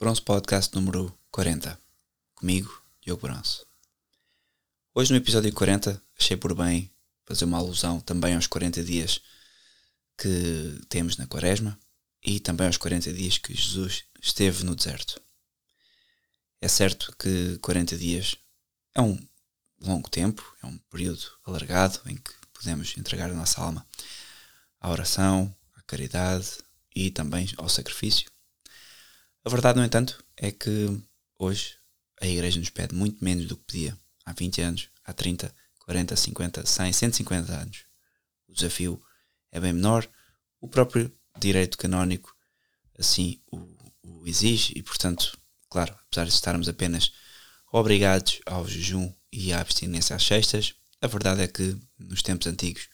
Bronze Podcast número 40. Comigo, Diogo Bronze. Hoje no episódio 40 achei por bem fazer uma alusão também aos 40 dias que temos na quaresma e também aos 40 dias que Jesus esteve no deserto. É certo que 40 dias é um longo tempo, é um período alargado em que podemos entregar a nossa alma à oração, à caridade e também ao sacrifício. A verdade, no entanto, é que hoje a Igreja nos pede muito menos do que pedia há 20 anos, há 30, 40, 50, 100, 150 anos. O desafio é bem menor, o próprio direito canónico assim o, o exige e, portanto, claro, apesar de estarmos apenas obrigados ao jejum e à abstinência às sextas, a verdade é que nos tempos antigos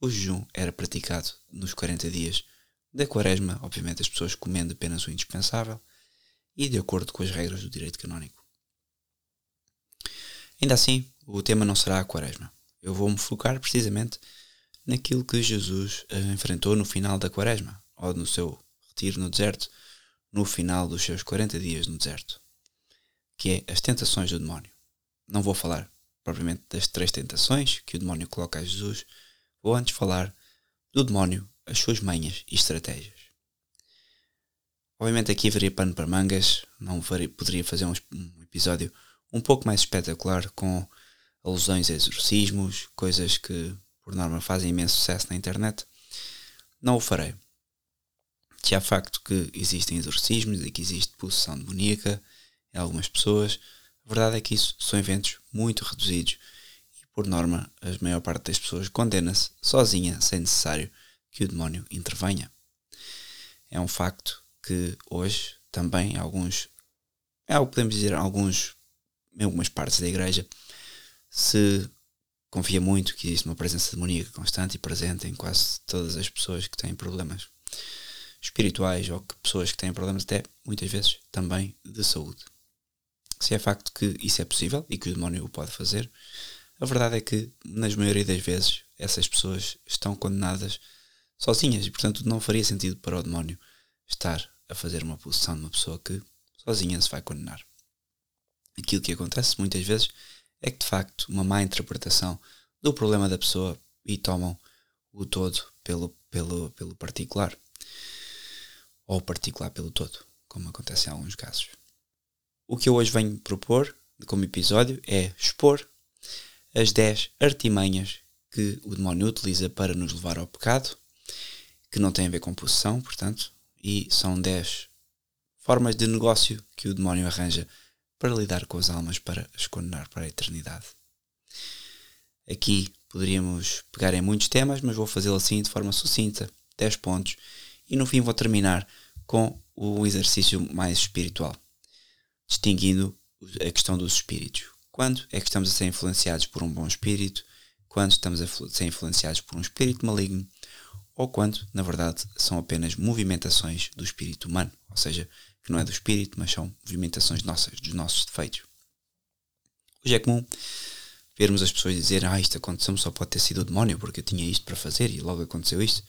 o jejum era praticado nos 40 dias da quaresma, obviamente as pessoas comendo apenas o indispensável e de acordo com as regras do direito canónico. Ainda assim, o tema não será a quaresma. Eu vou-me focar precisamente naquilo que Jesus eh, enfrentou no final da quaresma, ou no seu retiro no deserto, no final dos seus 40 dias no deserto, que é as tentações do demónio. Não vou falar propriamente das três tentações que o demónio coloca a Jesus, vou antes falar do demónio as suas manhas e estratégias. Obviamente aqui haveria pano para mangas, não poderia fazer um, um episódio um pouco mais espetacular com alusões a exorcismos, coisas que por norma fazem imenso sucesso na internet. Não o farei. Se há facto que existem exorcismos e que existe possessão demoníaca em algumas pessoas, a verdade é que isso são eventos muito reduzidos e por norma a maior parte das pessoas condena-se sozinha sem necessário que o demónio intervenha. É um facto que hoje também alguns, é algo que podemos dizer, alguns, em algumas partes da igreja, se confia muito que existe uma presença demoníaca constante e presente em quase todas as pessoas que têm problemas espirituais ou que pessoas que têm problemas até muitas vezes também de saúde. Se é facto que isso é possível e que o demónio o pode fazer, a verdade é que, nas maioria das vezes, essas pessoas estão condenadas sozinhas e, portanto, não faria sentido para o demónio estar a fazer uma possessão de uma pessoa que sozinha se vai condenar. Aquilo que acontece muitas vezes é que, de facto, uma má interpretação do problema da pessoa e tomam o todo pelo, pelo, pelo particular. Ou o particular pelo todo, como acontece em alguns casos. O que eu hoje venho propor como episódio é expor as 10 artimanhas que o demónio utiliza para nos levar ao pecado que não têm a ver com possessão, portanto, e são 10 formas de negócio que o demónio arranja para lidar com as almas para as condenar para a eternidade. Aqui poderíamos pegar em muitos temas, mas vou fazê-lo assim de forma sucinta, 10 pontos, e no fim vou terminar com o exercício mais espiritual, distinguindo a questão dos espíritos. Quando é que estamos a ser influenciados por um bom espírito? Quando estamos a ser influenciados por um espírito maligno? Ou quando, na verdade, são apenas movimentações do espírito humano, ou seja, que não é do espírito, mas são movimentações nossas, dos nossos defeitos. Hoje é comum vermos as pessoas dizer ah, isto aconteceu-me só pode ter sido o demónio porque eu tinha isto para fazer e logo aconteceu isto.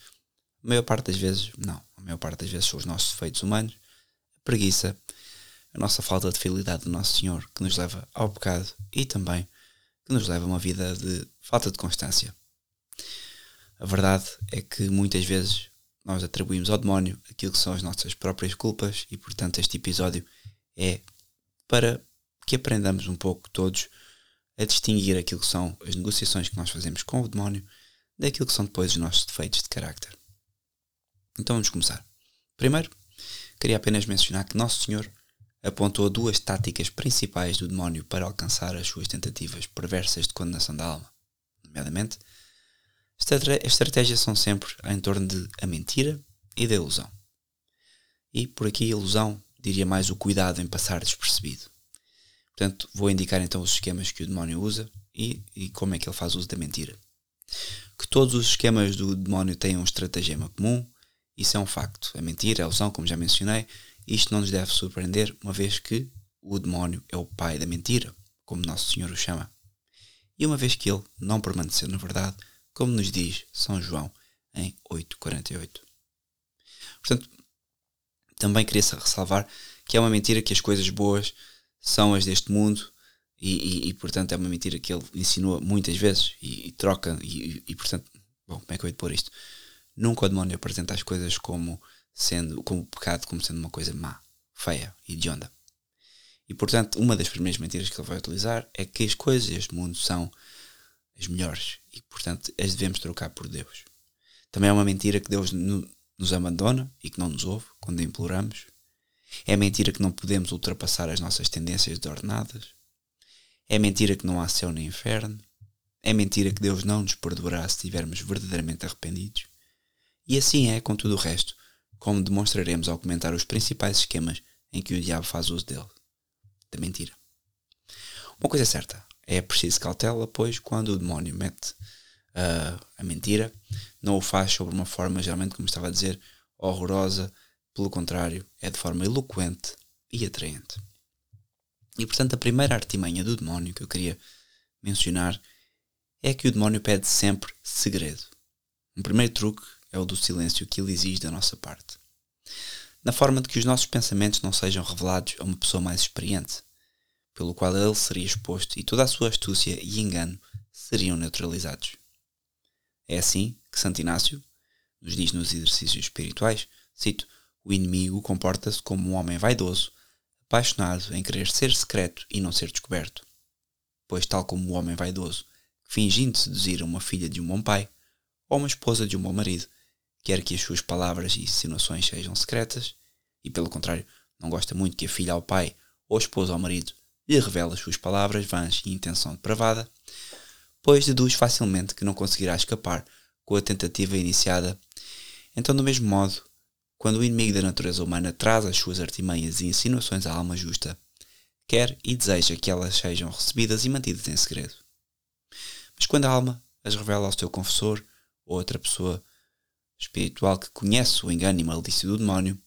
A maior parte das vezes, não. A maior parte das vezes são os nossos defeitos humanos, a preguiça, a nossa falta de fidelidade do nosso Senhor que nos leva ao pecado e também que nos leva a uma vida de falta de constância. A verdade é que muitas vezes nós atribuímos ao demónio aquilo que são as nossas próprias culpas e, portanto, este episódio é para que aprendamos um pouco todos a distinguir aquilo que são as negociações que nós fazemos com o demónio daquilo que são depois os nossos defeitos de carácter. Então vamos começar. Primeiro, queria apenas mencionar que Nosso Senhor apontou duas táticas principais do demónio para alcançar as suas tentativas perversas de condenação da alma, nomeadamente estratégias são sempre em torno de a mentira e da ilusão. E por aqui ilusão diria mais o cuidado em passar despercebido. Portanto, vou indicar então os esquemas que o demónio usa e, e como é que ele faz uso da mentira. Que todos os esquemas do demónio têm um estratagema comum, isso é um facto. A mentira, a ilusão, como já mencionei, isto não nos deve surpreender, uma vez que o demónio é o pai da mentira, como Nosso Senhor o chama. E uma vez que ele não permaneceu na verdade, como nos diz São João em 8,48. Portanto, também queria ressalvar que é uma mentira que as coisas boas são as deste mundo e, e, e portanto é uma mentira que ele insinua muitas vezes e, e troca e, portanto, bom, como é que eu ia pôr isto? Nunca o demónio apresenta as coisas como sendo, como pecado, como sendo uma coisa má, feia e de onda. E portanto, uma das primeiras mentiras que ele vai utilizar é que as coisas deste mundo são as melhores e portanto as devemos trocar por Deus. Também é uma mentira que Deus nos abandona e que não nos ouve quando imploramos. É mentira que não podemos ultrapassar as nossas tendências desordenadas. É mentira que não há céu nem inferno. É mentira que Deus não nos perdoará se estivermos verdadeiramente arrependidos. E assim é com tudo o resto, como demonstraremos ao comentar os principais esquemas em que o diabo faz uso dele. Da mentira. Uma coisa é certa, é preciso cautela, pois quando o demónio mete uh, a mentira, não o faz sobre uma forma, geralmente, como estava a dizer, horrorosa, pelo contrário, é de forma eloquente e atraente. E portanto, a primeira artimanha do demónio que eu queria mencionar é que o demónio pede sempre segredo. Um primeiro truque é o do silêncio que ele exige da nossa parte. Na forma de que os nossos pensamentos não sejam revelados a uma pessoa mais experiente, pelo qual ele seria exposto e toda a sua astúcia e engano seriam neutralizados. É assim que Santo Inácio nos diz nos exercícios espirituais, cito, o inimigo comporta-se como um homem vaidoso, apaixonado em querer ser secreto e não ser descoberto. Pois, tal como o homem vaidoso, fingindo seduzir uma filha de um bom pai, ou uma esposa de um bom marido, quer que as suas palavras e insinuações sejam secretas, e pelo contrário, não gosta muito que a filha ao pai ou a esposa ao marido lhe revele as suas palavras vãs e intenção depravada, pois deduz facilmente que não conseguirá escapar com a tentativa iniciada. Então, do mesmo modo, quando o inimigo da natureza humana traz as suas artimanhas e insinuações à alma justa, quer e deseja que elas sejam recebidas e mantidas em segredo. Mas quando a alma as revela ao seu confessor ou outra pessoa espiritual que conhece o engano e malícia do demónio,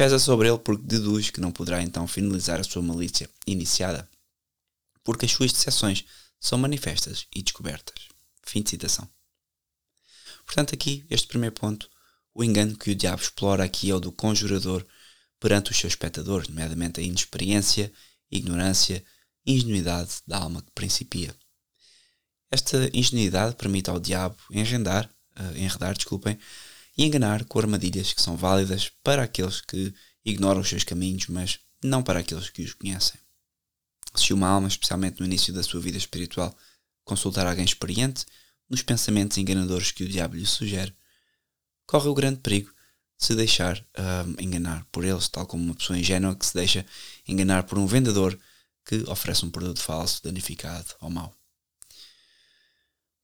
pesa sobre ele porque deduz que não poderá então finalizar a sua malícia iniciada, porque as suas decepções são manifestas e descobertas. Fim de citação. Portanto, aqui, este primeiro ponto o engano que o diabo explora aqui é o do conjurador perante os seus espectadores, nomeadamente a inexperiência, ignorância e ingenuidade da alma que principia. Esta ingenuidade permite ao diabo enredar, uh, enredar desculpem, e enganar com armadilhas que são válidas para aqueles que ignoram os seus caminhos, mas não para aqueles que os conhecem. Se uma alma, especialmente no início da sua vida espiritual, consultar alguém experiente nos pensamentos enganadores que o diabo lhe sugere, corre o grande perigo de se deixar uh, enganar por eles, tal como uma pessoa ingênua que se deixa enganar por um vendedor que oferece um produto falso, danificado ou mau.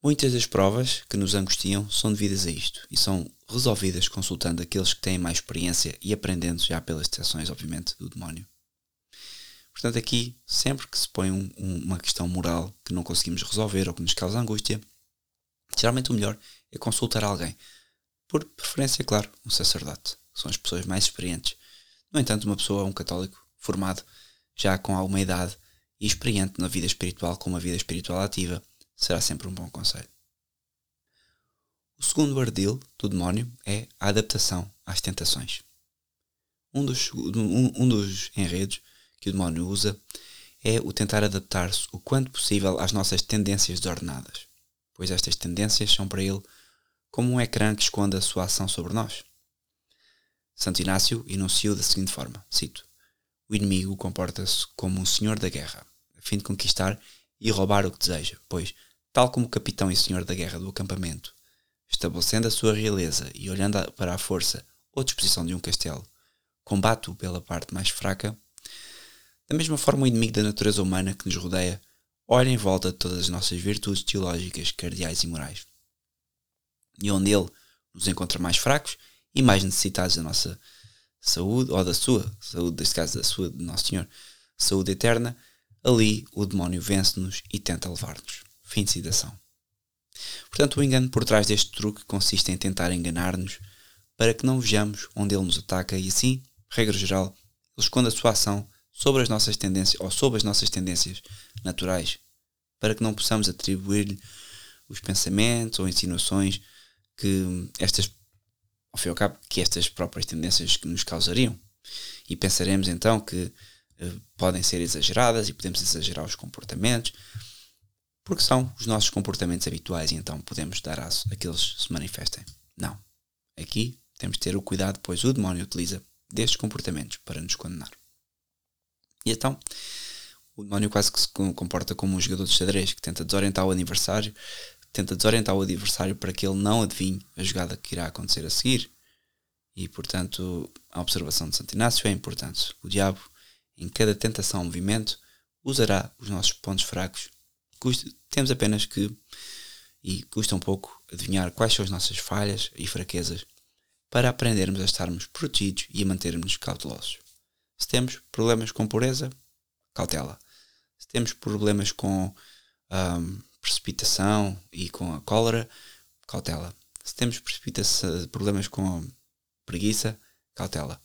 Muitas das provas que nos angustiam são devidas a isto e são resolvidas consultando aqueles que têm mais experiência e aprendendo já pelas tensões, obviamente, do demónio. Portanto, aqui, sempre que se põe um, uma questão moral que não conseguimos resolver ou que nos causa angústia, geralmente o melhor é consultar alguém por preferência, claro, um sacerdote. São as pessoas mais experientes. No entanto, uma pessoa, um católico formado, já com alguma idade e experiente na vida espiritual, com uma vida espiritual ativa, será sempre um bom conselho. O segundo ardil do demónio é a adaptação às tentações. Um dos, um, um dos enredos que o demónio usa é o tentar adaptar-se o quanto possível às nossas tendências desordenadas, pois estas tendências são para ele como um ecrã que esconde a sua ação sobre nós. Santo Inácio enunciou da seguinte forma: cito, O inimigo comporta-se como um senhor da guerra, a fim de conquistar e roubar o que deseja, pois, tal como capitão e senhor da guerra do acampamento, estabelecendo a sua realeza e olhando para a força ou disposição de um castelo, combate-o pela parte mais fraca, da mesma forma o inimigo da natureza humana que nos rodeia olha em volta de todas as nossas virtudes teológicas, cardeais e morais. E onde ele nos encontra mais fracos e mais necessitados da nossa saúde, ou da sua saúde, neste caso da sua, de Nosso Senhor, saúde eterna, ali o demónio vence-nos e tenta levar-nos. Fim de citação. Portanto, o engano por trás deste truque consiste em tentar enganar-nos para que não vejamos onde ele nos ataca e assim, regra geral, ele esconde a sua ação sobre as nossas tendências ou sobre as nossas tendências naturais, para que não possamos atribuir-lhe os pensamentos ou insinuações que estas, ao fim e ao cabo, que estas próprias tendências que nos causariam. E pensaremos então que podem ser exageradas e podemos exagerar os comportamentos, porque são os nossos comportamentos habituais e então podemos dar aço a que eles se manifestem. Não. Aqui temos de ter o cuidado, pois o demónio utiliza destes comportamentos para nos condenar. E então, o demónio quase que se comporta como um jogador de xadrez que tenta desorientar o adversário, tenta desorientar o adversário para que ele não adivinhe a jogada que irá acontecer a seguir. E, portanto, a observação de Santo Inácio é importante. O diabo, em cada tentação ou movimento, usará os nossos pontos fracos. Custa, temos apenas que, e custa um pouco, adivinhar quais são as nossas falhas e fraquezas para aprendermos a estarmos protegidos e a mantermos cautelosos. Se temos problemas com pureza, cautela. Se temos problemas com precipitação e com a cólera, cautela. Se temos problemas com preguiça, cautela.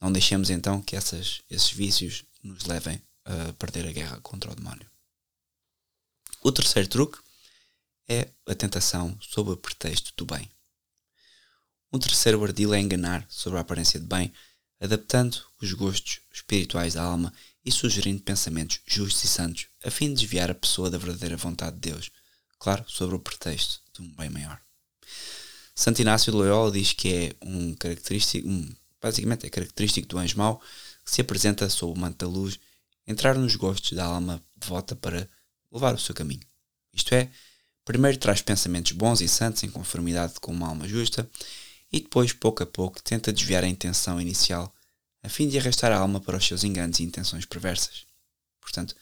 Não deixemos então que essas, esses vícios nos levem a perder a guerra contra o demónio. O terceiro truque é a tentação sob o pretexto do bem. Um terceiro ardil é enganar sobre a aparência de bem, adaptando os gostos espirituais da alma e sugerindo pensamentos justos e santos, a fim de desviar a pessoa da verdadeira vontade de Deus, claro, sobre o pretexto de um bem maior. Santo Inácio de Loyola diz que é um característico, um, basicamente é característico do anjo mau que se apresenta sob o manto da luz, entrar nos gostos da alma devota para levar o seu caminho. Isto é, primeiro traz pensamentos bons e santos em conformidade com uma alma justa e depois, pouco a pouco, tenta desviar a intenção inicial a fim de arrastar a alma para os seus enganos e intenções perversas. Portanto,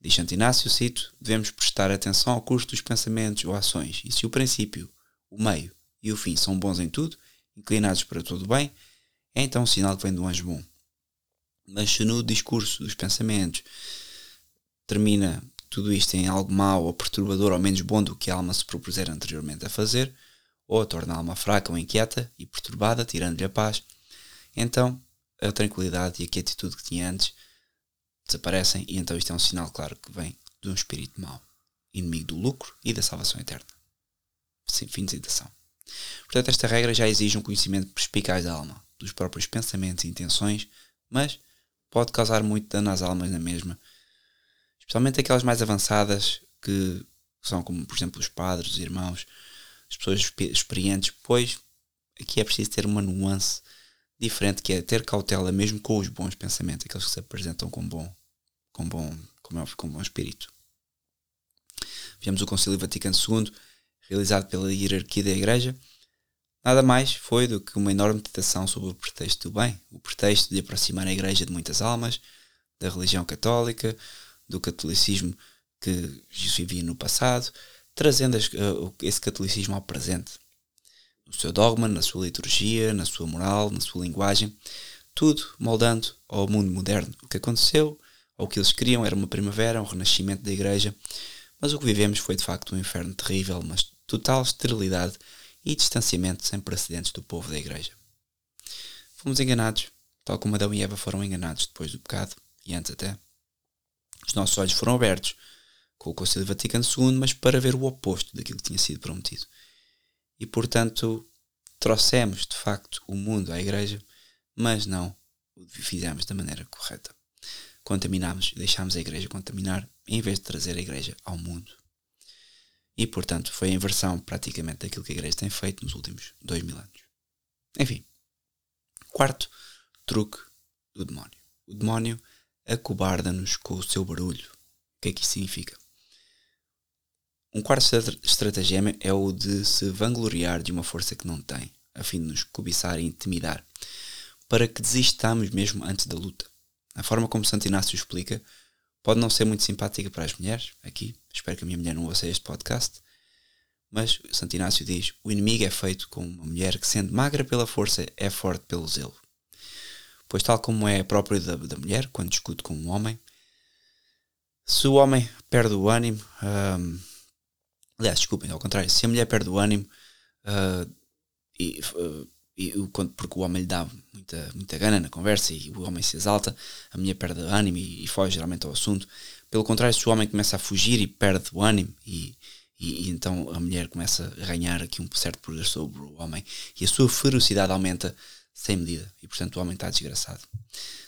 diz Santo Inácio, cito, devemos prestar atenção ao curso dos pensamentos ou ações, e se o princípio, o meio e o fim são bons em tudo, inclinados para todo o bem, é então um sinal que vem do anjo bom. Mas se no discurso dos pensamentos termina tudo isto em algo mau ou perturbador ou menos bom do que a alma se propuser anteriormente a fazer, ou torna a alma fraca ou inquieta e perturbada, tirando-lhe a paz, então a tranquilidade e a quietude que tinha antes desaparecem e então isto é um sinal claro que vem de um espírito mau, inimigo do lucro e da salvação eterna. Sim, fim de citação. Portanto, esta regra já exige um conhecimento perspicaz da alma, dos próprios pensamentos e intenções, mas pode causar muito dano às almas na mesma, especialmente aquelas mais avançadas que são como, por exemplo, os padres, os irmãos, as pessoas experientes, pois aqui é preciso ter uma nuance diferente, que é ter cautela mesmo com os bons pensamentos, aqueles que se apresentam com bom, com bom, como é, com bom espírito. Vemos o Concílio Vaticano II, realizado pela hierarquia da Igreja, nada mais foi do que uma enorme tentação sobre o pretexto do bem, o pretexto de aproximar a Igreja de muitas almas, da religião católica, do catolicismo que vivia no passado, trazendo esse catolicismo ao presente no seu dogma, na sua liturgia, na sua moral, na sua linguagem, tudo moldando ao mundo moderno. O que aconteceu, ou o que eles queriam, era uma primavera, um renascimento da Igreja, mas o que vivemos foi de facto um inferno terrível, mas total esterilidade e distanciamento sem precedentes do povo da Igreja. Fomos enganados, tal como Adão e Eva foram enganados depois do pecado, e antes até. Os nossos olhos foram abertos com o Concílio Vaticano II, mas para ver o oposto daquilo que tinha sido prometido e, portanto, trouxemos de facto o mundo à igreja, mas não o fizemos da maneira correta. Contaminámos, deixámos a igreja contaminar em vez de trazer a igreja ao mundo. E, portanto, foi a inversão praticamente daquilo que a igreja tem feito nos últimos dois mil anos. Enfim, quarto truque do demónio. O demónio acobarda-nos com o seu barulho. O que é que isso significa? Um quarto estratagema é o de se vangloriar de uma força que não tem, a fim de nos cobiçar e intimidar, para que desistamos mesmo antes da luta. A forma como Santo Inácio explica pode não ser muito simpática para as mulheres, aqui, espero que a minha mulher não ouça este podcast, mas Santo Inácio diz: o inimigo é feito com uma mulher que, sendo magra pela força, é forte pelo zelo. Pois, tal como é próprio da, da mulher, quando discute com um homem, se o homem perde o ânimo, hum, Aliás, desculpem, ao contrário, se a mulher perde o ânimo uh, e, uh, e, porque o homem lhe dá muita, muita gana na conversa e o homem se exalta, a mulher perde o ânimo e, e foge geralmente ao assunto. Pelo contrário, se o homem começa a fugir e perde o ânimo e, e, e, então a mulher começa a ganhar aqui um certo poder sobre o homem e a sua ferocidade aumenta, sem medida. E portanto o homem está desgraçado.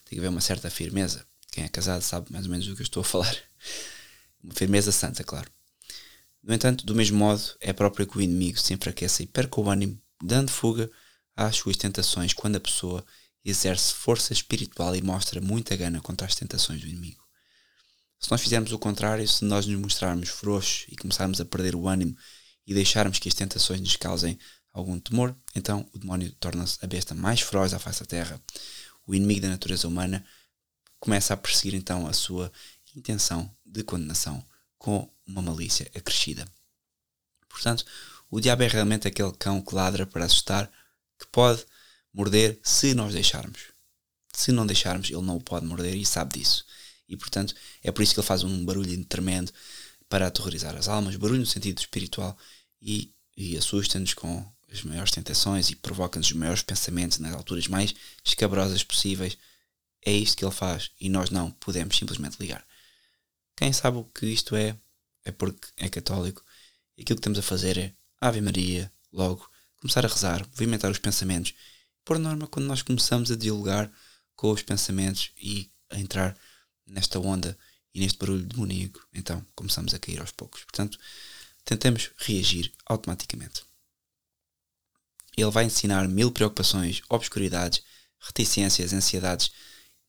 Tem que haver uma certa firmeza. Quem é casado sabe mais ou menos do que eu estou a falar. Uma firmeza santa, claro. No entanto, do mesmo modo, é próprio que o inimigo se enfraqueça e perca o ânimo, dando fuga às suas tentações quando a pessoa exerce força espiritual e mostra muita gana contra as tentações do inimigo. Se nós fizermos o contrário, se nós nos mostrarmos frouxos e começarmos a perder o ânimo e deixarmos que as tentações nos causem algum temor, então o demónio torna-se a besta mais feroz à face da terra. O inimigo da natureza humana começa a perseguir então a sua intenção de condenação com uma malícia acrescida. Portanto, o diabo é realmente aquele cão que ladra para assustar, que pode morder se nós deixarmos. Se não deixarmos, ele não o pode morder e sabe disso. E portanto, é por isso que ele faz um barulho tremendo para aterrorizar as almas, barulho no sentido espiritual, e, e assusta-nos com as maiores tentações e provoca-nos os maiores pensamentos nas alturas mais escabrosas possíveis. É isto que ele faz e nós não podemos simplesmente ligar. Quem sabe o que isto é, é porque é católico. E aquilo que temos a fazer é Ave Maria, logo, começar a rezar, movimentar os pensamentos. Por norma, quando nós começamos a dialogar com os pensamentos e a entrar nesta onda e neste barulho demoníaco, então começamos a cair aos poucos. Portanto, tentemos reagir automaticamente. Ele vai ensinar mil preocupações, obscuridades, reticências, ansiedades.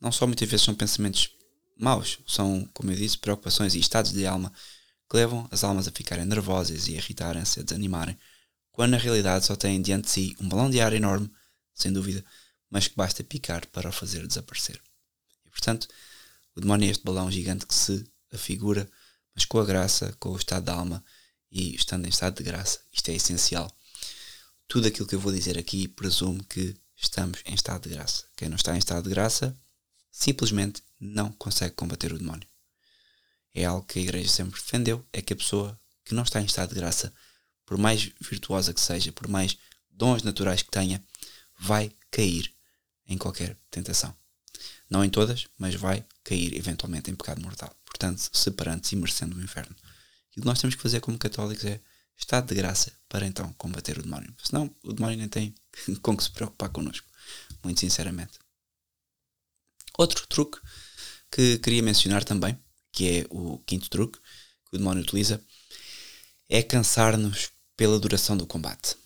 Não só muitas vezes são pensamentos maus, são, como eu disse, preocupações e estados de alma que levam as almas a ficarem nervosas e irritarem-se, a desanimarem, quando na realidade só têm diante de si um balão de ar enorme, sem dúvida, mas que basta picar para o fazer desaparecer. E portanto, o demónio é este balão gigante que se afigura, mas com a graça, com o estado de alma e estando em estado de graça. Isto é essencial. Tudo aquilo que eu vou dizer aqui presume que estamos em estado de graça. Quem não está em estado de graça simplesmente não consegue combater o demónio. É algo que a Igreja sempre defendeu: é que a pessoa que não está em estado de graça, por mais virtuosa que seja, por mais dons naturais que tenha, vai cair em qualquer tentação. Não em todas, mas vai cair eventualmente em pecado mortal. Portanto, separando-se e merecendo o inferno. E o que nós temos que fazer como católicos é estado de graça para então combater o demónio. Senão o demónio nem tem com que se preocupar connosco. Muito sinceramente. Outro truque que queria mencionar também, que é o quinto truque que o demónio utiliza, é cansar-nos pela duração do combate.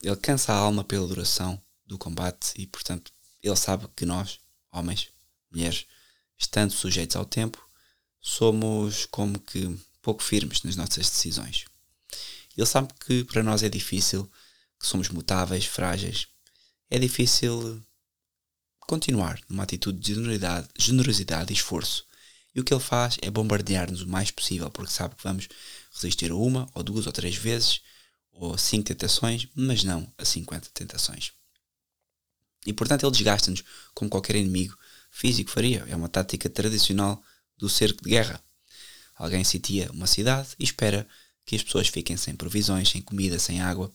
Ele cansa a alma pela duração do combate e, portanto, ele sabe que nós, homens, mulheres, estando sujeitos ao tempo, somos como que pouco firmes nas nossas decisões. Ele sabe que para nós é difícil, que somos mutáveis, frágeis. É difícil continuar numa atitude de generosidade, generosidade e esforço. E o que ele faz é bombardear-nos o mais possível, porque sabe que vamos resistir uma, ou duas, ou três vezes, ou a cinco tentações, mas não a cinquenta tentações. E portanto ele desgasta-nos como qualquer inimigo físico faria. É uma tática tradicional do cerco de guerra. Alguém sitia uma cidade e espera que as pessoas fiquem sem provisões, sem comida, sem água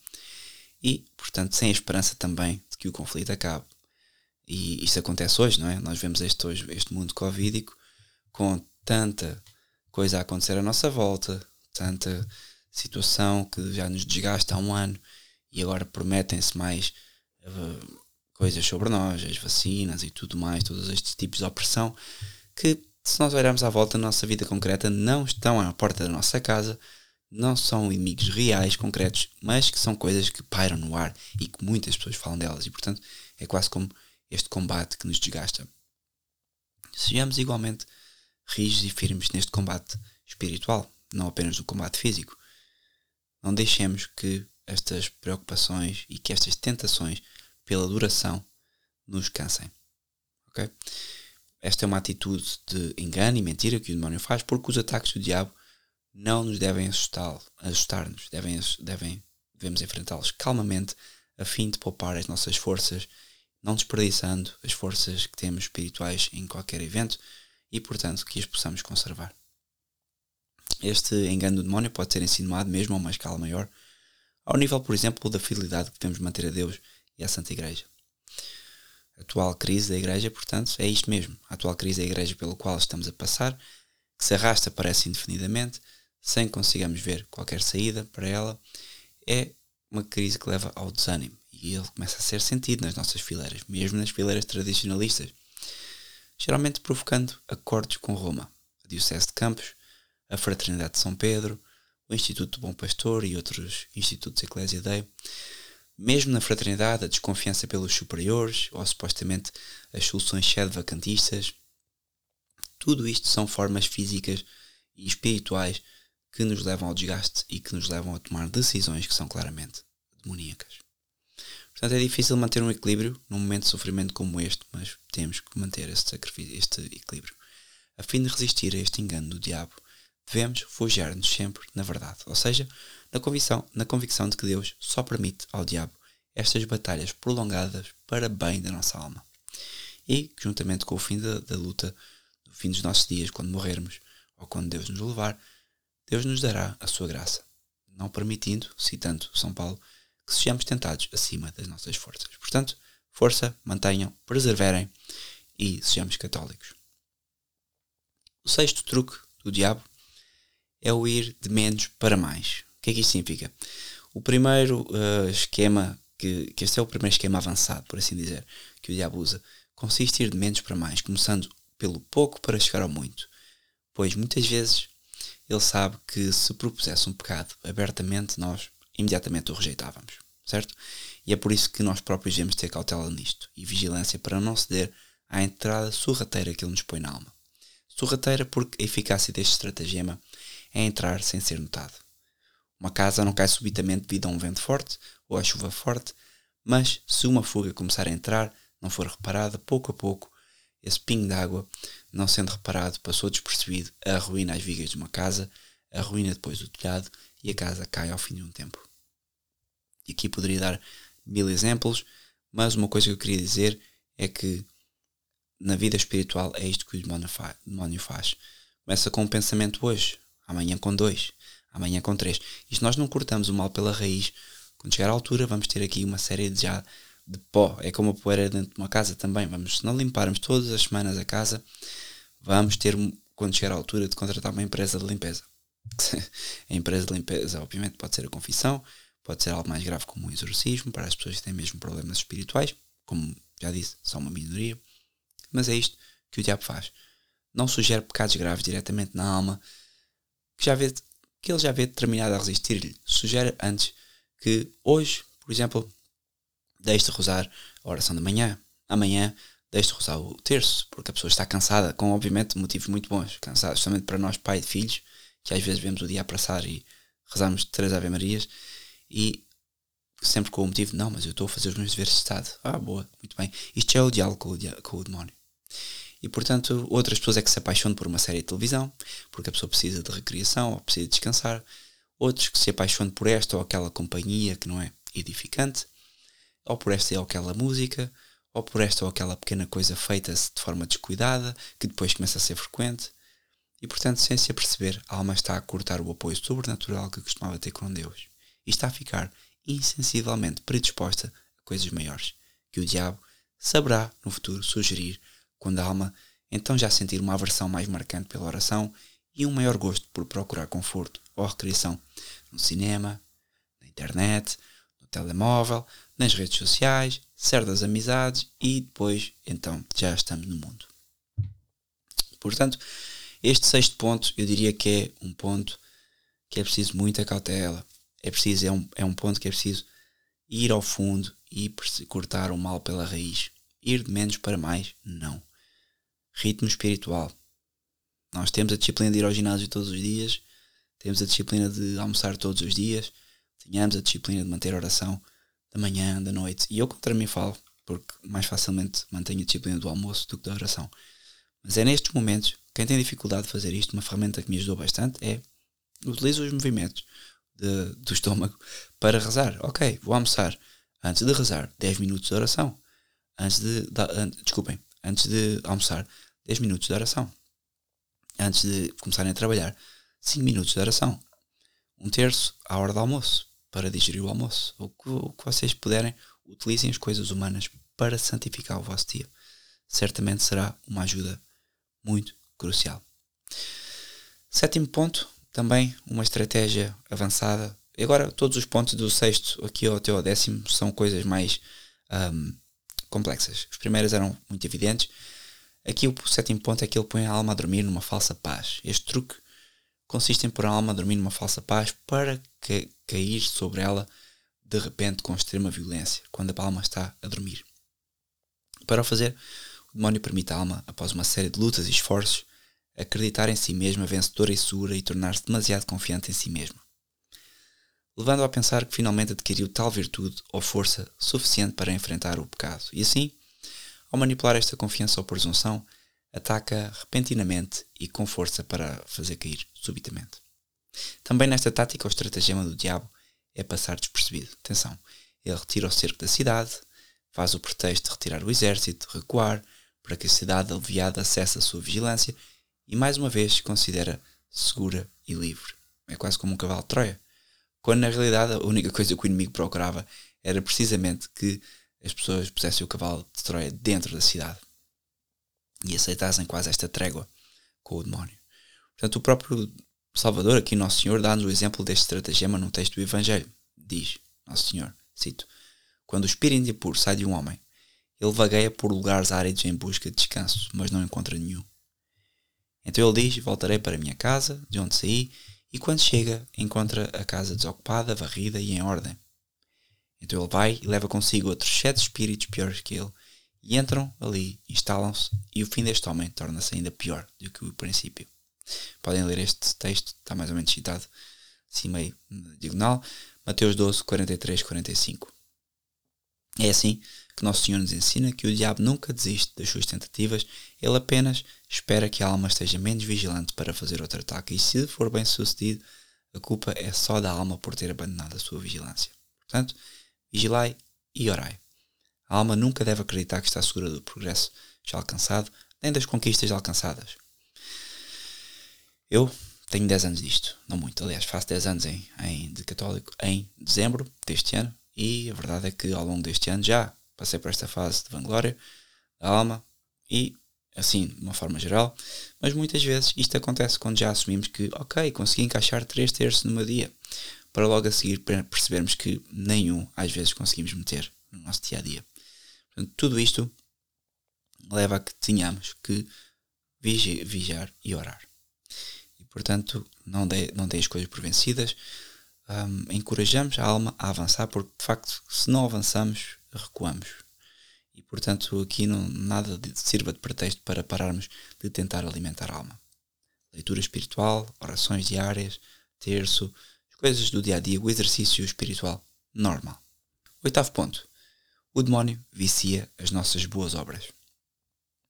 e, portanto, sem a esperança também de que o conflito acabe. E isto acontece hoje, não é? Nós vemos este, hoje, este mundo covídico com tanta coisa a acontecer à nossa volta, tanta situação que já nos desgasta há um ano e agora prometem-se mais uh, coisas sobre nós, as vacinas e tudo mais, todos estes tipos de opressão que se nós olharmos à volta na nossa vida concreta, não estão à porta da nossa casa, não são inimigos reais, concretos, mas que são coisas que pairam no ar e que muitas pessoas falam delas. E, portanto, é quase como este combate que nos desgasta. Sejamos igualmente rígidos e firmes neste combate espiritual, não apenas no combate físico. Não deixemos que estas preocupações e que estas tentações pela duração nos cansem. ok? Esta é uma atitude de engano e mentira que o demónio faz porque os ataques do diabo não nos devem assustar-nos, devem, devem, devemos enfrentá-los calmamente a fim de poupar as nossas forças, não desperdiçando as forças que temos espirituais em qualquer evento e, portanto, que as possamos conservar. Este engano do demónio pode ser insinuado mesmo a uma escala maior, ao nível, por exemplo, da fidelidade que devemos manter a Deus e à Santa Igreja. A atual crise da Igreja, portanto, é isto mesmo. A atual crise da Igreja pelo qual estamos a passar, que se arrasta parece indefinidamente, sem que consigamos ver qualquer saída para ela, é uma crise que leva ao desânimo e ele começa a ser sentido nas nossas fileiras, mesmo nas fileiras tradicionalistas, geralmente provocando acordos com Roma, a Diocese de Campos, a Fraternidade de São Pedro, o Instituto do Bom Pastor e outros institutos Eclésia Dei. Mesmo na fraternidade, a desconfiança pelos superiores, ou supostamente as soluções sede-vacantistas, tudo isto são formas físicas e espirituais que nos levam ao desgaste e que nos levam a tomar decisões que são claramente demoníacas. Portanto, é difícil manter um equilíbrio num momento de sofrimento como este, mas temos que manter este, este equilíbrio. A fim de resistir a este engano do diabo, devemos refugiar-nos sempre na verdade, ou seja, na convicção, na convicção de que Deus só permite ao diabo estas batalhas prolongadas para bem da nossa alma. E, juntamente com o fim da, da luta, no fim dos nossos dias, quando morrermos, ou quando Deus nos levar, Deus nos dará a sua graça, não permitindo, citando São Paulo, que sejamos tentados acima das nossas forças. Portanto, força, mantenham, perseverem e sejamos católicos. O sexto truque do diabo é o ir de menos para mais. O que é que isto significa? O primeiro uh, esquema, que, que este é o primeiro esquema avançado, por assim dizer, que o diabo usa, consiste em ir de menos para mais, começando pelo pouco para chegar ao muito. Pois muitas vezes ele sabe que se propusesse um pecado abertamente, nós imediatamente o rejeitávamos, certo? E é por isso que nós próprios devemos ter cautela nisto e vigilância para não ceder à entrada sorrateira que ele nos põe na alma. Sorrateira porque a eficácia deste estratagema é entrar sem ser notado. Uma casa não cai subitamente devido a um vento forte ou a chuva forte, mas se uma fuga começar a entrar, não for reparada, pouco a pouco esse pingo d'água, não sendo reparado, passou despercebido, arruína as vigas de uma casa, arruína depois o telhado e a casa cai ao fim de um tempo. E aqui poderia dar mil exemplos, mas uma coisa que eu queria dizer é que na vida espiritual é isto que o demónio faz. Começa com um pensamento hoje, amanhã com dois, amanhã com três. E se nós não cortamos o mal pela raiz, quando chegar à altura vamos ter aqui uma série de já de pó, é como a poeira dentro de uma casa também. Vamos, se não limparmos todas as semanas a casa, vamos ter, quando chegar à altura, de contratar uma empresa de limpeza. a empresa de limpeza, obviamente, pode ser a confissão, pode ser algo mais grave como um exorcismo, para as pessoas que têm mesmo problemas espirituais, como já disse, são uma minoria. Mas é isto que o diabo faz. Não sugere pecados graves diretamente na alma, que, já vê, que ele já vê determinado a resistir-lhe. Sugere antes que hoje, por exemplo, deixe de rezar a oração da manhã. Amanhã deixe de rezar o terço, porque a pessoa está cansada, com obviamente motivos muito bons. Cansada, justamente para nós, pai de filhos, que às vezes vemos o dia a passar e rezamos três Ave Marias e sempre com o motivo, não, mas eu estou a fazer os meus deveres de Estado. Ah, boa, muito bem. Isto é o diálogo com o, com o demónio. E portanto, outras pessoas é que se apaixonam por uma série de televisão, porque a pessoa precisa de recreação ou precisa de descansar. Outros que se apaixonam por esta ou aquela companhia que não é edificante ou por esta ou aquela música, ou por esta ou aquela pequena coisa feita-se de forma descuidada, que depois começa a ser frequente. E portanto, sem se aperceber, a alma está a cortar o apoio sobrenatural que costumava ter com Deus e está a ficar insensivelmente predisposta a coisas maiores, que o diabo saberá no futuro sugerir quando a alma então já sentir uma aversão mais marcante pela oração e um maior gosto por procurar conforto ou recreação no cinema, na internet, no telemóvel, nas redes sociais, certas amizades e depois, então, já estamos no mundo. Portanto, este sexto ponto eu diria que é um ponto que é preciso muita cautela. É preciso, é um, é um ponto que é preciso ir ao fundo e cortar o mal pela raiz. Ir de menos para mais, não. Ritmo espiritual. Nós temos a disciplina de ir ao ginásio todos os dias, temos a disciplina de almoçar todos os dias, tenhamos a disciplina de manter a oração da manhã, da noite. E eu contra mim falo, porque mais facilmente mantenho a disciplina do almoço do que da oração. Mas é nestes momentos, quem tem dificuldade de fazer isto, uma ferramenta que me ajudou bastante é utilizo os movimentos de, do estômago para rezar. Ok, vou almoçar. Antes de rezar, 10 minutos de oração. Antes de. Da, an, desculpem, antes de almoçar, 10 minutos de oração. Antes de começarem a trabalhar, 5 minutos de oração. Um terço à hora do almoço para digerir o almoço. O que, o que vocês puderem, utilizem as coisas humanas para santificar o vosso dia. Certamente será uma ajuda muito crucial. Sétimo ponto, também uma estratégia avançada agora todos os pontos do sexto aqui até ao décimo são coisas mais um, complexas. Os primeiros eram muito evidentes. Aqui o sétimo ponto é que ele põe a alma a dormir numa falsa paz. Este truque consiste em pôr a alma a dormir numa falsa paz para que, cair sobre ela de repente com extrema violência, quando a alma está a dormir. Para o fazer, o demónio permite à alma, após uma série de lutas e esforços, acreditar em si mesma vencedora e segura e tornar-se demasiado confiante em si mesma. Levando-a a pensar que finalmente adquiriu tal virtude ou força suficiente para enfrentar o pecado. E assim, ao manipular esta confiança ou presunção, ataca repentinamente e com força para fazer cair subitamente. Também nesta tática, o estratagema do diabo é passar despercebido. Atenção, ele retira o cerco da cidade, faz o pretexto de retirar o exército, recuar, para que a cidade aliviada acesse a sua vigilância e mais uma vez se considera segura e livre. É quase como um cavalo de Troia. Quando na realidade a única coisa que o inimigo procurava era precisamente que as pessoas pusessem o cavalo de Troia dentro da cidade e aceitassem quase esta trégua com o demónio. Portanto, o próprio Salvador, aqui Nosso Senhor, dá-nos o exemplo deste estratagema no texto do Evangelho. Diz, Nosso Senhor, cito, quando o espírito impuro sai de um homem, ele vagueia por lugares áridos em busca de descanso, mas não encontra nenhum. Então ele diz: Voltarei para a minha casa, de onde saí, e quando chega, encontra a casa desocupada, varrida e em ordem. Então ele vai e leva consigo outros sete espíritos piores que ele, e entram ali, instalam-se, e o fim deste homem torna-se ainda pior do que o princípio. Podem ler este texto, está mais ou menos citado, assim meio diagonal, Mateus 12, 43, 45. É assim que Nosso Senhor nos ensina que o diabo nunca desiste das suas tentativas, ele apenas espera que a alma esteja menos vigilante para fazer outro ataque, e se for bem sucedido, a culpa é só da alma por ter abandonado a sua vigilância. Portanto, vigilai e orai. A alma nunca deve acreditar que está segura do progresso já alcançado, nem das conquistas alcançadas. Eu tenho 10 anos disto, não muito, aliás, faço 10 anos em, em, de católico em dezembro deste ano, e a verdade é que ao longo deste ano já passei por esta fase de vanglória da alma e assim, de uma forma geral, mas muitas vezes isto acontece quando já assumimos que, ok, consegui encaixar três terços no meu dia, para logo a seguir percebermos que nenhum às vezes conseguimos meter no nosso dia a dia. Portanto, tudo isto leva a que tenhamos que vigiar e orar. E portanto, não dê, não dê as coisas por vencidas, um, encorajamos a alma a avançar, porque de facto, se não avançamos, recuamos. E portanto, aqui não, nada de, sirva de pretexto para pararmos de tentar alimentar a alma. Leitura espiritual, orações diárias, terço, as coisas do dia a dia, o exercício espiritual normal. Oitavo ponto. O demónio vicia as nossas boas obras.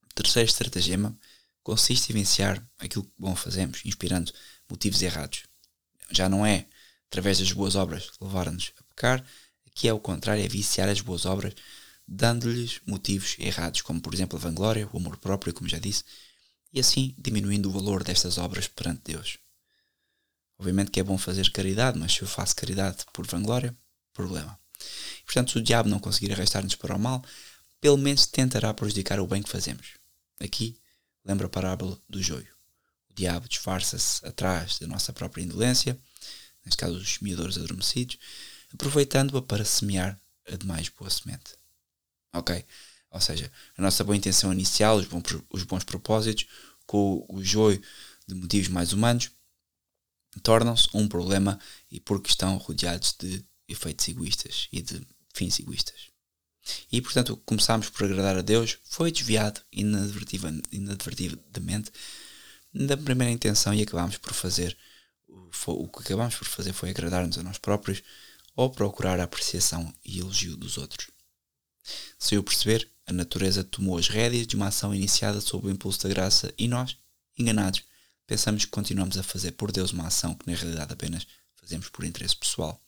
O terceiro estratagema consiste em vinciar aquilo que bom fazemos, inspirando motivos errados. Já não é através das boas obras, levar-nos a pecar, aqui é o contrário, é viciar as boas obras, dando-lhes motivos errados, como por exemplo a vanglória, o amor próprio, como já disse, e assim diminuindo o valor destas obras perante Deus. Obviamente que é bom fazer caridade, mas se eu faço caridade por vanglória, problema. E, portanto, se o diabo não conseguir arrastar-nos para o mal, pelo menos tentará prejudicar o bem que fazemos. Aqui lembra a parábola do joio. O diabo disfarça-se atrás da nossa própria indolência neste caso os semeadores adormecidos, aproveitando-a para semear a demais boa semente. Ok? Ou seja, a nossa boa intenção inicial, os bons, os bons propósitos, com o joio de motivos mais humanos, tornam-se um problema e porque estão rodeados de efeitos egoístas e de fins egoístas. E portanto, começámos por agradar a Deus, foi desviado inadvertidamente da primeira intenção e acabámos por fazer o que acabamos por fazer foi agradar-nos a nós próprios ou procurar a apreciação e elogio dos outros. Se eu perceber, a natureza tomou as rédeas de uma ação iniciada sob o impulso da graça e nós, enganados, pensamos que continuamos a fazer por Deus uma ação que na realidade apenas fazemos por interesse pessoal,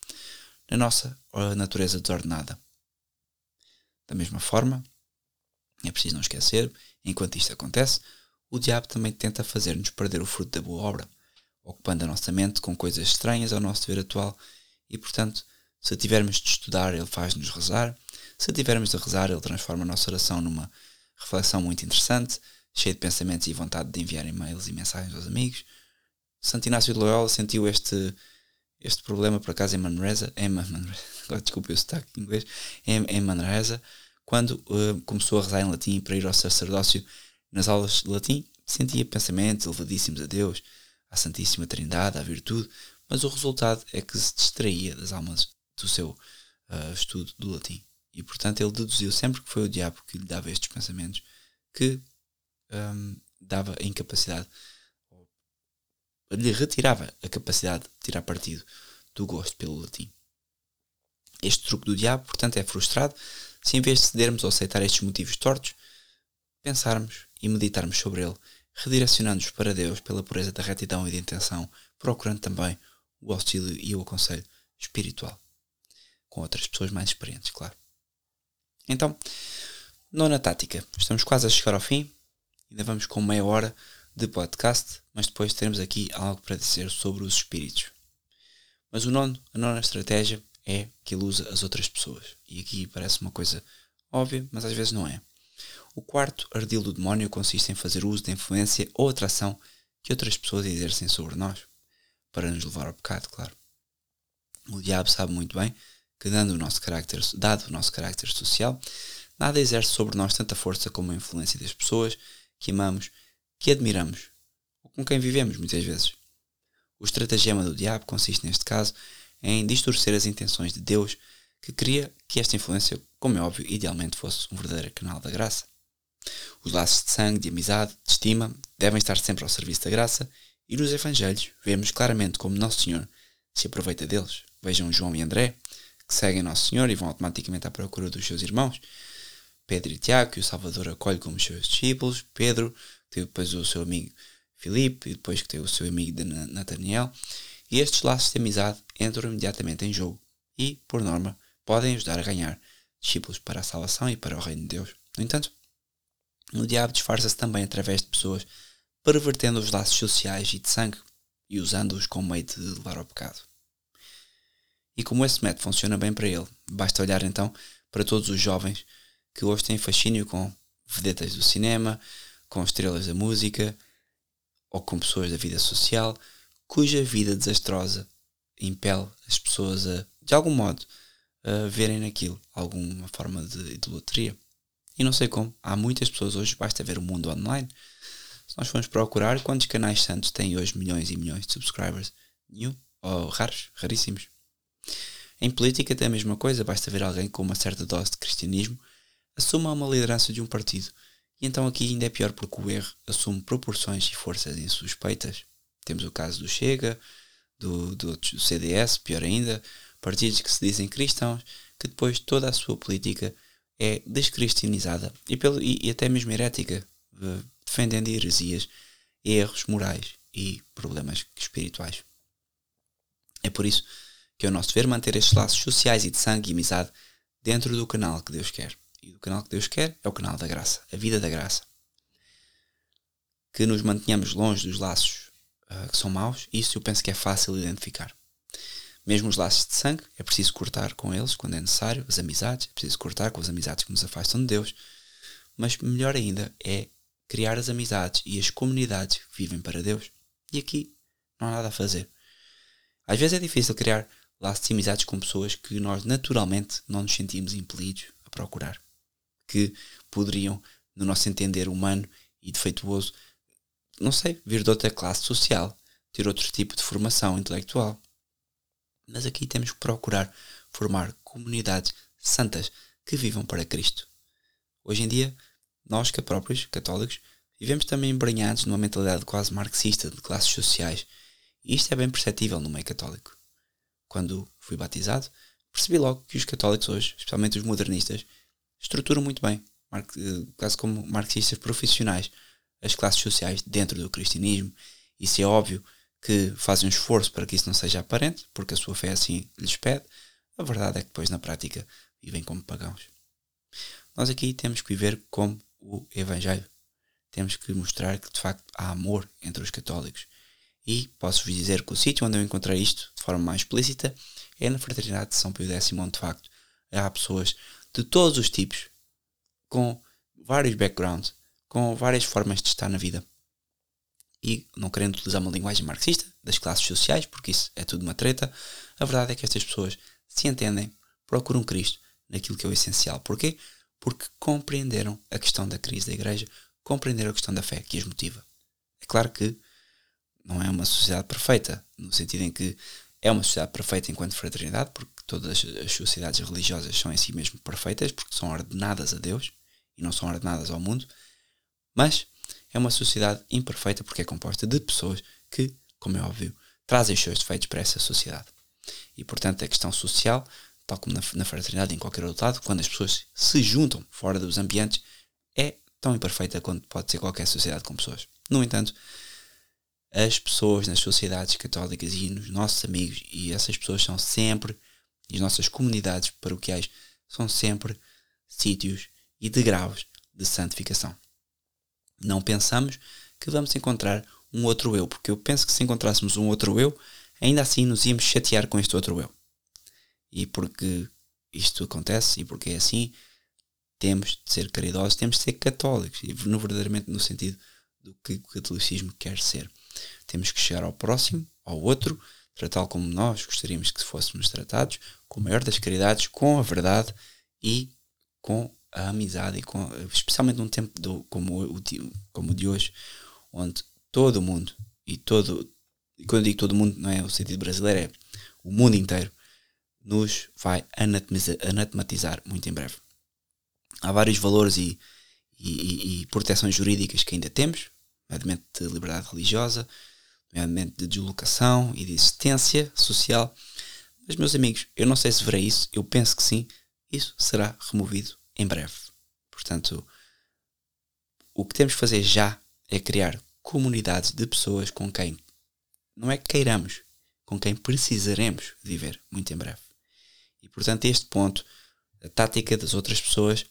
na nossa natureza desordenada. Da mesma forma, é preciso não esquecer, enquanto isto acontece, o diabo também tenta fazer-nos perder o fruto da boa obra ocupando a nossa mente com coisas estranhas ao nosso dever atual e, portanto, se tivermos de estudar, ele faz-nos rezar. Se tivermos de rezar, ele transforma a nossa oração numa reflexão muito interessante, cheia de pensamentos e vontade de enviar e-mails e mensagens aos amigos. Santo Inácio de Loyola sentiu este, Este problema, por acaso, em Manresa, em Manresa, desculpe o sotaque em inglês, em, em Manresa, quando uh, começou a rezar em latim para ir ao sacerdócio nas aulas de latim, sentia pensamentos elevadíssimos a Deus, à Santíssima Trindade, à virtude, mas o resultado é que se distraía das almas do seu uh, estudo do latim. E portanto ele deduziu sempre que foi o diabo que lhe dava estes pensamentos que um, dava a incapacidade, lhe retirava a capacidade de tirar partido do gosto pelo latim. Este truque do diabo, portanto, é frustrado se em vez de cedermos ou aceitar estes motivos tortos, pensarmos e meditarmos sobre ele, redirecionando-nos para Deus pela pureza da retidão e da intenção, procurando também o auxílio e o aconselho espiritual, com outras pessoas mais experientes, claro. Então, nona tática. Estamos quase a chegar ao fim, ainda vamos com meia hora de podcast, mas depois teremos aqui algo para dizer sobre os espíritos. Mas o nono, a nona estratégia é que ele usa as outras pessoas. E aqui parece uma coisa óbvia, mas às vezes não é. O quarto ardil do demónio consiste em fazer uso da influência ou atração que outras pessoas exercem sobre nós, para nos levar ao pecado, claro. O diabo sabe muito bem que, dando o nosso carácter, dado o nosso carácter social, nada exerce sobre nós tanta força como a influência das pessoas que amamos, que admiramos, ou com quem vivemos muitas vezes. O estratagema do diabo consiste, neste caso, em distorcer as intenções de Deus, que queria que esta influência, como é óbvio, idealmente fosse um verdadeiro canal da graça. Os laços de sangue, de amizade, de estima, devem estar sempre ao serviço da graça, e nos Evangelhos vemos claramente como Nosso Senhor se aproveita deles. Vejam João e André, que seguem Nosso Senhor e vão automaticamente à procura dos seus irmãos. Pedro e Tiago, que o Salvador acolhe como seus discípulos. Pedro, que depois o seu amigo Filipe, e depois que teve o seu amigo Nataniel. E estes laços de amizade entram imediatamente em jogo e, por norma, podem ajudar a ganhar discípulos para a salvação e para o reino de Deus. No entanto, o diabo disfarça-se também através de pessoas pervertendo os laços sociais e de sangue e usando-os como meio de levar ao pecado. E como esse método funciona bem para ele, basta olhar então para todos os jovens que hoje têm fascínio com vedetas do cinema, com estrelas da música ou com pessoas da vida social, cuja vida desastrosa impele as pessoas a, de algum modo, a verem naquilo alguma forma de idolatria. E não sei como, há muitas pessoas hoje, basta ver o mundo online. Se nós formos procurar quantos canais santos têm hoje milhões e milhões de subscribers, nenhum, ou raros, raríssimos. Em política tem a mesma coisa, basta ver alguém com uma certa dose de cristianismo assuma uma liderança de um partido. E então aqui ainda é pior porque o erro assume proporções e forças insuspeitas. Temos o caso do Chega, do, do, do CDS, pior ainda, partidos que se dizem cristãos, que depois toda a sua política é descristianizada e, pelo, e, e até mesmo herética, eh, defendendo heresias, erros morais e problemas espirituais. É por isso que é o nosso dever manter estes laços sociais e de sangue e amizade dentro do canal que Deus quer. E o canal que Deus quer é o canal da graça, a vida da graça. Que nos mantenhamos longe dos laços uh, que são maus, isso eu penso que é fácil identificar. Mesmo os laços de sangue, é preciso cortar com eles quando é necessário, as amizades, é preciso cortar com as amizades que nos afastam de Deus. Mas melhor ainda é criar as amizades e as comunidades que vivem para Deus. E aqui não há nada a fazer. Às vezes é difícil criar laços de amizades com pessoas que nós naturalmente não nos sentimos impelidos a procurar. Que poderiam, no nosso entender humano e defeituoso, não sei, vir de outra classe social, ter outro tipo de formação intelectual. Mas aqui temos que procurar formar comunidades santas que vivam para Cristo. Hoje em dia, nós que próprios, católicos, vivemos também embranhados numa mentalidade quase marxista de classes sociais, e isto é bem perceptível no meio católico. Quando fui batizado, percebi logo que os católicos hoje, especialmente os modernistas, estruturam muito bem, quase como marxistas profissionais, as classes sociais dentro do cristianismo. Isso é óbvio que fazem um esforço para que isso não seja aparente, porque a sua fé assim lhes pede, a verdade é que depois na prática vivem como pagãos. Nós aqui temos que viver como o Evangelho. Temos que mostrar que de facto há amor entre os católicos. E posso-vos dizer que o sítio onde eu encontrei isto de forma mais explícita é na Fraternidade de São Pio X, onde de facto há pessoas de todos os tipos, com vários backgrounds, com várias formas de estar na vida. e não querendo utilizar uma linguagem marxista das classes sociais, porque isso é tudo uma treta, a verdade é que estas pessoas se entendem, procuram Cristo naquilo que é o essencial. Porquê? Porque compreenderam a questão da crise da igreja, compreenderam a questão da fé que as motiva. É claro que não é uma sociedade perfeita, no sentido em que é uma sociedade perfeita enquanto fraternidade, porque todas as sociedades religiosas são em si mesmo perfeitas, porque são ordenadas a Deus e não são ordenadas ao mundo, mas é uma sociedade imperfeita porque é composta de pessoas que, como é óbvio, trazem os seus defeitos para essa sociedade. E portanto a questão social, tal como na, na fraternidade em qualquer outro lado, quando as pessoas se juntam fora dos ambientes, é tão imperfeita quanto pode ser qualquer sociedade com pessoas. No entanto, as pessoas nas sociedades católicas e nos nossos amigos, e essas pessoas são sempre, e as nossas comunidades paroquiais são sempre sítios e degraus de santificação. Não pensamos que vamos encontrar um outro eu, porque eu penso que se encontrássemos um outro eu, ainda assim nos íamos chatear com este outro eu. E porque isto acontece e porque é assim, temos de ser caridosos, temos de ser católicos, e no, verdadeiramente no sentido do que o catolicismo quer ser. Temos que chegar ao próximo, ao outro, tratá-lo como nós gostaríamos que fôssemos tratados, com a maior das caridades, com a verdade e com a amizade, e com, especialmente num tempo do, como, o, como o de hoje, onde todo mundo, e todo, e quando digo todo mundo, não é o sentido brasileiro, é o mundo inteiro, nos vai anatematizar muito em breve. Há vários valores e, e, e, proteções jurídicas que ainda temos, nomeadamente de liberdade religiosa, nomeadamente de deslocação e de existência social. Mas, meus amigos, eu não sei se verei isso, eu penso que sim, isso será removido em breve. Portanto, o que temos que fazer já é criar comunidades de pessoas com quem não é que queiramos, com quem precisaremos viver muito em breve. E portanto, este ponto, a tática das outras pessoas,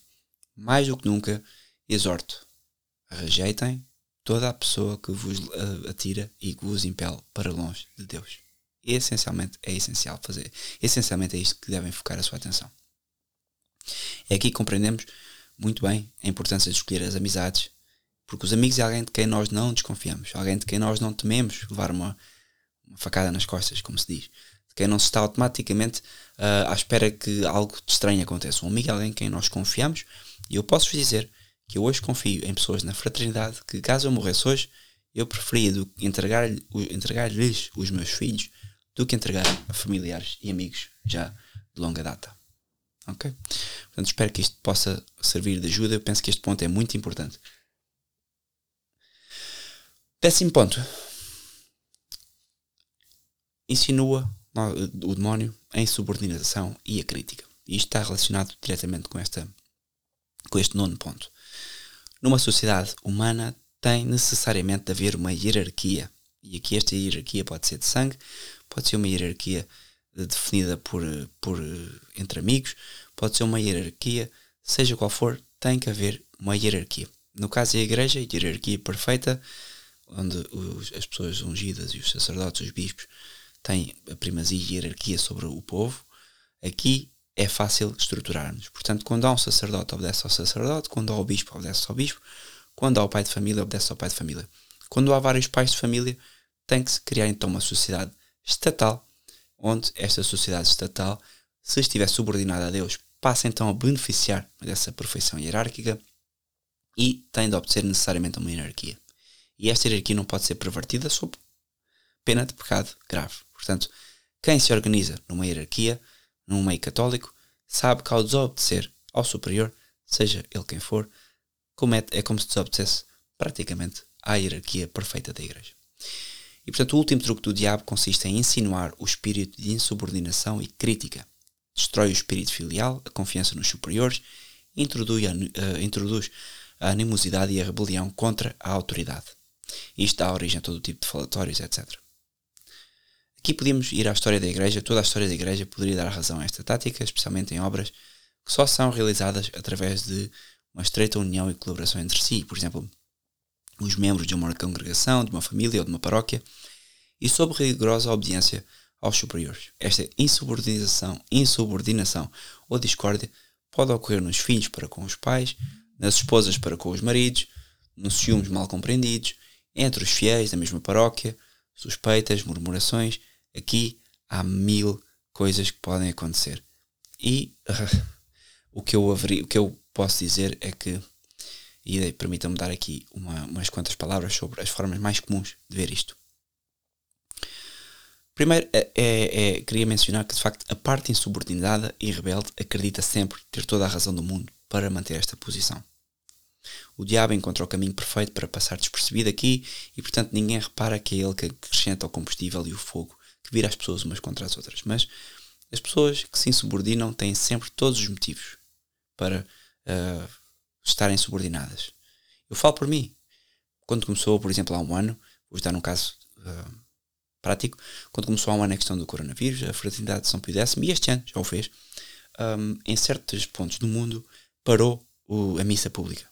mais do que nunca, exorto. Rejeitem toda a pessoa que vos atira e que vos impele para longe de Deus. Essencialmente é essencial fazer. Essencialmente é isto que devem focar a sua atenção. É aqui que compreendemos muito bem a importância de escolher as amizades, porque os amigos é alguém de quem nós não desconfiamos, alguém de quem nós não tememos levar uma, uma facada nas costas, como se diz, de quem não se está automaticamente uh, à espera que algo de estranho aconteça. Um amigo é alguém em quem nós confiamos, e eu posso vos dizer que eu hoje confio em pessoas na fraternidade que, caso eu morresse hoje, eu preferia entregar-lhes entregar os meus filhos do que entregar a familiares e amigos já de longa data. Ok? Portanto, espero que isto possa servir de ajuda. Eu penso que este ponto é muito importante. Décimo ponto. Insinua o demónio a insubordinação e a crítica. E isto está relacionado diretamente com, esta, com este nono ponto. Numa sociedade humana tem necessariamente de haver uma hierarquia. E aqui esta hierarquia pode ser de sangue, pode ser uma hierarquia definida por, por entre amigos, pode ser uma hierarquia, seja qual for, tem que haver uma hierarquia. No caso da igreja, hierarquia perfeita, onde os, as pessoas ungidas e os sacerdotes, os bispos, têm a primazia e hierarquia sobre o povo, aqui é fácil estruturarmos. Portanto, quando há um sacerdote, obedece ao sacerdote, quando há o bispo, obedece ao bispo, quando há o pai de família, obedece ao pai de família. Quando há vários pais de família, tem que se criar então uma sociedade estatal onde esta sociedade estatal, se estiver subordinada a Deus, passa então a beneficiar dessa perfeição hierárquica e tem de obedecer necessariamente uma hierarquia. E esta hierarquia não pode ser pervertida sob pena de pecado grave. Portanto, quem se organiza numa hierarquia, num meio católico, sabe que ao desobedecer ao superior, seja ele quem for, comete, é como se desobedecesse praticamente à hierarquia perfeita da Igreja. E portanto, o último truque do diabo consiste em insinuar o espírito de insubordinação e crítica. Destrói o espírito filial, a confiança nos superiores, introduz a, uh, introduz a animosidade e a rebelião contra a autoridade. Isto dá origem a todo tipo de falatórios, etc. Aqui podemos ir à história da Igreja. Toda a história da Igreja poderia dar razão a esta tática, especialmente em obras que só são realizadas através de uma estreita união e colaboração entre si. Por exemplo, os membros de uma congregação, de uma família ou de uma paróquia, e sob rigorosa obediência aos superiores. Esta insubordinação, insubordinação ou discórdia pode ocorrer nos filhos para com os pais, nas esposas para com os maridos, nos ciúmes mal compreendidos, entre os fiéis da mesma paróquia, suspeitas, murmurações. Aqui há mil coisas que podem acontecer. E o, que eu o que eu posso dizer é que, e permitam-me dar aqui uma, umas quantas palavras sobre as formas mais comuns de ver isto. Primeiro, é, é, é, queria mencionar que de facto a parte insubordinada e rebelde acredita sempre ter toda a razão do mundo para manter esta posição. O diabo encontra o caminho perfeito para passar despercebido aqui e, portanto, ninguém repara que é ele que acrescenta o combustível e o fogo que vira as pessoas umas contra as outras. Mas as pessoas que se insubordinam têm sempre todos os motivos para uh, estarem subordinadas. Eu falo por mim. Quando começou, por exemplo, há um ano, vou dar um caso uh, prático, quando começou há um ano a questão do coronavírus, a Fraternidade de São Pio X, e este ano já o fez, um, em certos pontos do mundo parou o, a missa pública.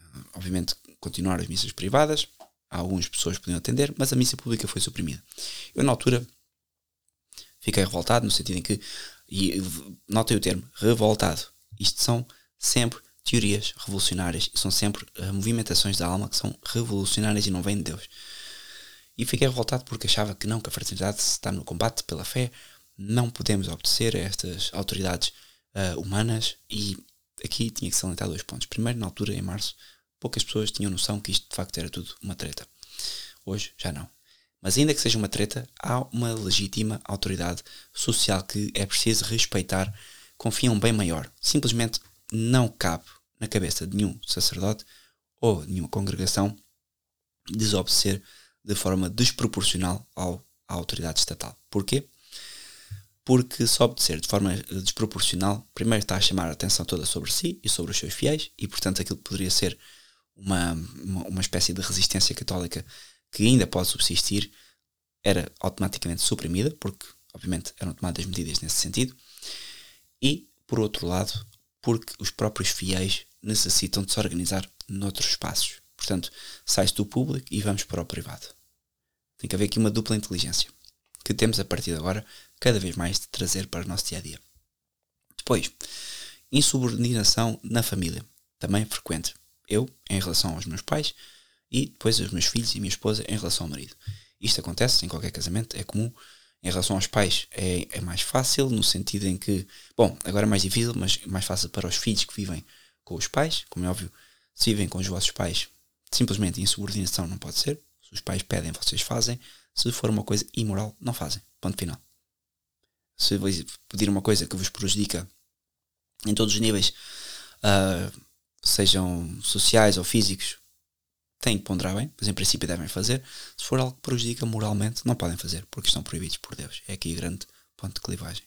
Uh, obviamente continuaram as missas privadas, algumas pessoas podiam atender, mas a missa pública foi suprimida. Eu, na altura, fiquei revoltado, no sentido em que, e notem o termo, revoltado. Isto são sempre teorias revolucionárias, são sempre uh, movimentações da alma que são revolucionárias e não vêm de Deus. E fiquei revoltado porque achava que não, que a fraternidade está no combate pela fé, não podemos obedecer a estas autoridades uh, humanas e aqui tinha que salientar dois pontos. Primeiro, na altura, em março, poucas pessoas tinham noção que isto de facto era tudo uma treta. Hoje já não. Mas ainda que seja uma treta, há uma legítima autoridade social que é preciso respeitar, confia um bem maior. Simplesmente não cabe na cabeça de nenhum sacerdote ou de nenhuma congregação desobedecer de forma desproporcional ao, à autoridade estatal. Porquê? Porque se obedecer de forma desproporcional, primeiro está a chamar a atenção toda sobre si e sobre os seus fiéis, e portanto aquilo que poderia ser uma, uma, uma espécie de resistência católica que ainda pode subsistir era automaticamente suprimida, porque obviamente eram tomadas medidas nesse sentido, e por outro lado, porque os próprios fiéis necessitam de se organizar noutros espaços. Portanto, sai-se do público e vamos para o privado. Tem que haver aqui uma dupla inteligência que temos a partir de agora cada vez mais de trazer para o nosso dia a dia. Depois, insubordinação na família, também frequente. Eu, em relação aos meus pais, e depois os meus filhos e minha esposa em relação ao marido. Isto acontece em qualquer casamento, é comum. Em relação aos pais é, é mais fácil, no sentido em que, bom, agora é mais difícil, mas mais fácil para os filhos que vivem com os pais, como é óbvio, se vivem com os vossos pais, simplesmente insubordinação não pode ser. Se os pais pedem, vocês fazem. Se for uma coisa imoral, não fazem. Ponto final. Se pedir uma coisa que vos prejudica em todos os níveis, uh, sejam sociais ou físicos, têm que ponderar bem, mas em princípio devem fazer. Se for algo que prejudica moralmente, não podem fazer, porque estão proibidos por Deus. É aqui o grande ponto de clivagem.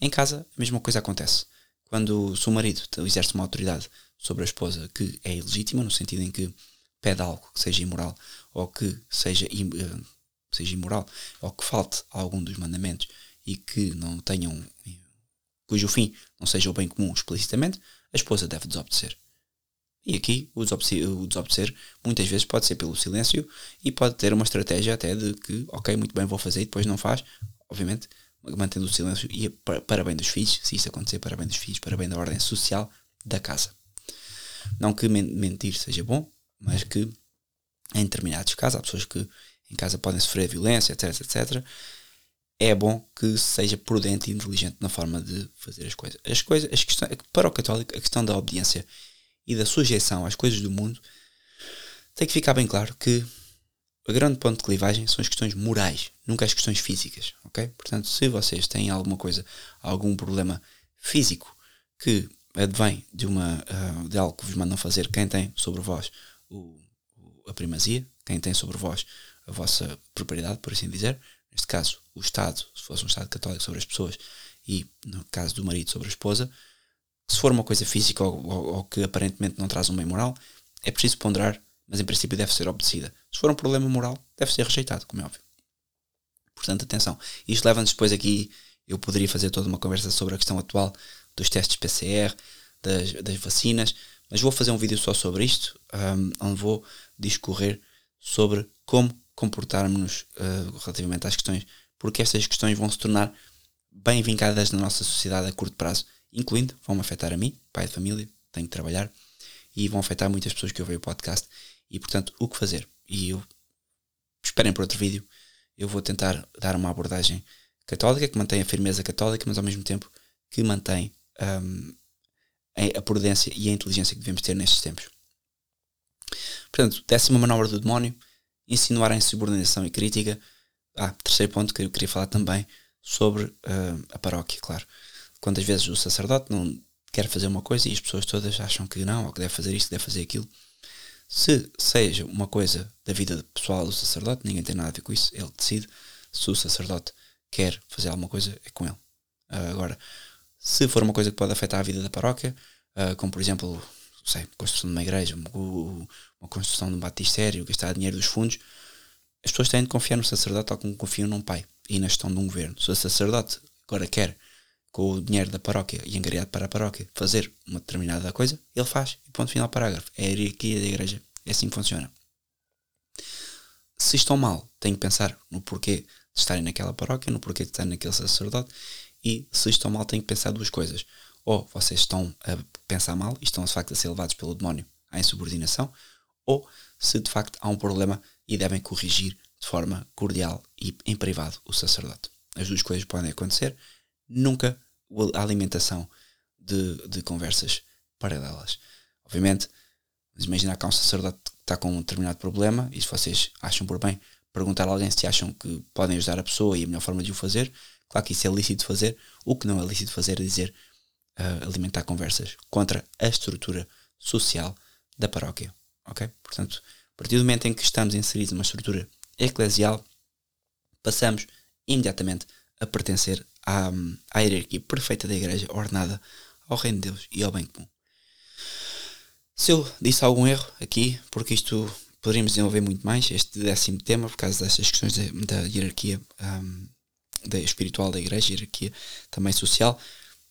Em casa, a mesma coisa acontece. Quando o seu marido exerce uma autoridade sobre a esposa que é ilegítima, no sentido em que pede algo que seja imoral ou que seja, uh, seja imoral ou que falte a algum dos mandamentos e que não tenham cujo fim não seja o bem comum explicitamente, a esposa deve desobedecer. E aqui o desobedecer, muitas vezes pode ser pelo silêncio e pode ter uma estratégia até de que, ok, muito bem, vou fazer e depois não faz, obviamente, mantendo o silêncio e para bem dos filhos, se isso acontecer, para bem dos filhos, para bem da ordem social da casa. Não que mentir seja bom, mas que em determinados casos, há pessoas que em casa podem sofrer violência, etc, etc. É bom que seja prudente e inteligente na forma de fazer as coisas. As coisas, as questões, para o católico, a questão da obediência e da sujeição às coisas do mundo tem que ficar bem claro que o grande ponto de clivagem são as questões morais, nunca as questões físicas, ok? Portanto, se vocês têm alguma coisa, algum problema físico que advém de, uma, uh, de algo que vos mandam fazer, quem tem sobre vós o, a primazia, quem tem sobre vós a vossa propriedade, por assim dizer, neste caso o Estado, se fosse um Estado católico sobre as pessoas, e no caso do marido sobre a esposa, se for uma coisa física ou, ou, ou que aparentemente não traz um bem moral, é preciso ponderar, mas em princípio deve ser obedecida. Se for um problema moral, deve ser rejeitado, como é óbvio. Portanto, atenção. Isto leva-nos depois aqui, eu poderia fazer toda uma conversa sobre a questão atual dos testes PCR, das, das vacinas, mas vou fazer um vídeo só sobre isto, um, onde vou discorrer sobre como comportarmos-nos uh, relativamente às questões, porque estas questões vão se tornar bem vincadas na nossa sociedade a curto prazo, incluindo, vão afetar a mim, pai de família, tenho que trabalhar, e vão afetar muitas pessoas que ouvem o podcast, e portanto, o que fazer? E eu esperem por outro vídeo. Eu vou tentar dar uma abordagem católica que mantém a firmeza católica, mas ao mesmo tempo que mantém um, a prudência e a inteligência que devemos ter nestes tempos. Portanto, décima manobra do demónio, insinuar a insubordinação e crítica. Ah, terceiro ponto que eu queria falar também sobre uh, a paróquia, claro. Quantas vezes o sacerdote não quer fazer uma coisa e as pessoas todas acham que não, ou que deve fazer isto, deve fazer aquilo. Se seja uma coisa da vida pessoal do sacerdote, ninguém tem nada a ver com isso, ele decide. Se o sacerdote quer fazer alguma coisa, é com ele. Uh, agora, se for uma coisa que pode afetar a vida da paróquia, uh, como por exemplo, sei, construção de uma igreja, uma, uma construção de um batistério, gastar dinheiro dos fundos, as pessoas têm de confiar no sacerdote tal como confiam num pai e na gestão de um governo. Se o sacerdote agora quer, com o dinheiro da paróquia e angariado para a paróquia, fazer uma determinada coisa, ele faz. E ponto final, parágrafo. É a hierarquia da igreja. É assim que funciona. Se estão mal, têm que pensar no porquê de estarem naquela paróquia, no porquê de estarem naquele sacerdote. E se estão mal, têm que pensar duas coisas. Ou vocês estão a pensar mal e estão de facto a ser levados pelo demónio à insubordinação, ou se de facto há um problema e devem corrigir de forma cordial e em privado o sacerdote. As duas coisas podem acontecer, nunca a alimentação de, de conversas paralelas. Obviamente, imaginar que há um sacerdote que está com um determinado problema e se vocês acham por bem perguntar a alguém se acham que podem ajudar a pessoa e a melhor forma de o fazer, claro que isso é lícito fazer. O que não é lícito fazer é dizer uh, alimentar conversas contra a estrutura social da paróquia. Ok? Portanto, a partir do momento em que estamos inseridos numa estrutura eclesial, passamos imediatamente a pertencer à, à hierarquia perfeita da igreja, ordenada ao reino de Deus e ao bem comum. Se eu disse algum erro aqui, porque isto poderíamos desenvolver muito mais, este décimo tema, por causa destas questões da, da hierarquia um, da espiritual da igreja, hierarquia também social,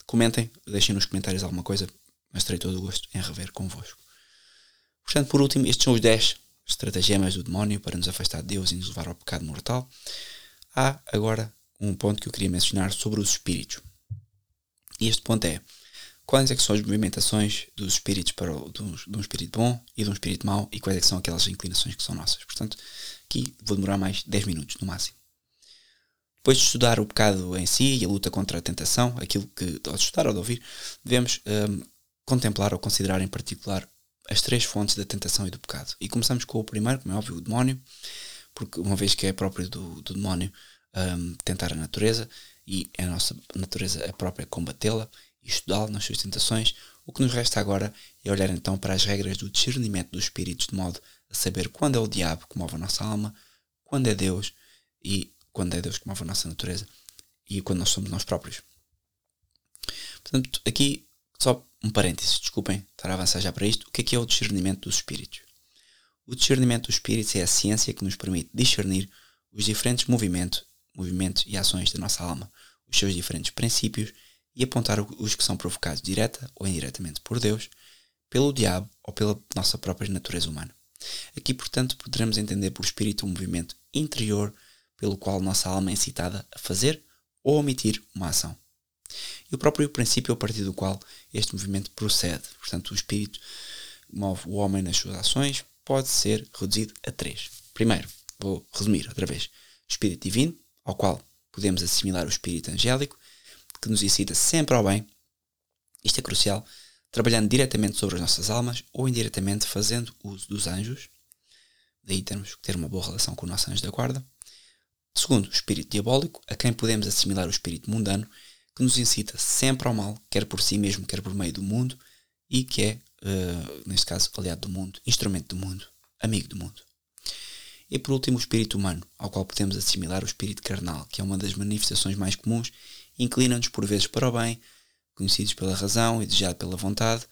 comentem, deixem nos comentários alguma coisa, mas terei todo o gosto em rever convosco. Portanto, por último, estes são os 10 estratagemas do demónio para nos afastar de Deus e nos levar ao pecado mortal. Há agora um ponto que eu queria mencionar sobre os espíritos. E este ponto é quais é são as movimentações dos espíritos para o, de um espírito bom e de um espírito mau e quais é são aquelas inclinações que são nossas. Portanto, aqui vou demorar mais 10 minutos no máximo. Depois de estudar o pecado em si e a luta contra a tentação, aquilo que, ao estudar ou de ouvir, devemos um, contemplar ou considerar em particular as três fontes da tentação e do pecado. E começamos com o primeiro, como é óbvio, o demónio, porque uma vez que é próprio do, do demónio um, tentar a natureza e a nossa natureza é própria combatê-la e estudá-la nas suas tentações, o que nos resta agora é olhar então para as regras do discernimento dos espíritos, de modo a saber quando é o diabo que move a nossa alma, quando é Deus e quando é Deus que move a nossa natureza e quando nós somos nós próprios. Portanto, aqui só um parênteses, desculpem estar a avançar já para isto. O que é que é o discernimento dos espíritos? O discernimento dos espíritos é a ciência que nos permite discernir os diferentes movimentos, movimentos e ações da nossa alma, os seus diferentes princípios e apontar os que são provocados direta ou indiretamente por Deus, pelo diabo ou pela nossa própria natureza humana. Aqui, portanto, poderemos entender por espírito um movimento interior pelo qual nossa alma é incitada a fazer ou omitir uma ação e o próprio princípio a partir do qual este movimento procede. Portanto, o espírito move o homem nas suas ações pode ser reduzido a três. Primeiro, vou resumir outra vez: espírito divino, ao qual podemos assimilar o espírito angélico, que nos incita sempre ao bem. Isto é crucial, trabalhando diretamente sobre as nossas almas ou indiretamente fazendo uso dos anjos. Daí temos que ter uma boa relação com o nosso anjo da guarda. Segundo, o espírito diabólico, a quem podemos assimilar o espírito mundano, que nos incita sempre ao mal, quer por si mesmo, quer por meio do mundo, e que é, uh, neste caso, aliado do mundo, instrumento do mundo, amigo do mundo. E por último, o espírito humano, ao qual podemos assimilar o espírito carnal, que é uma das manifestações mais comuns, inclina-nos por vezes para o bem, conhecidos pela razão e desejado pela vontade,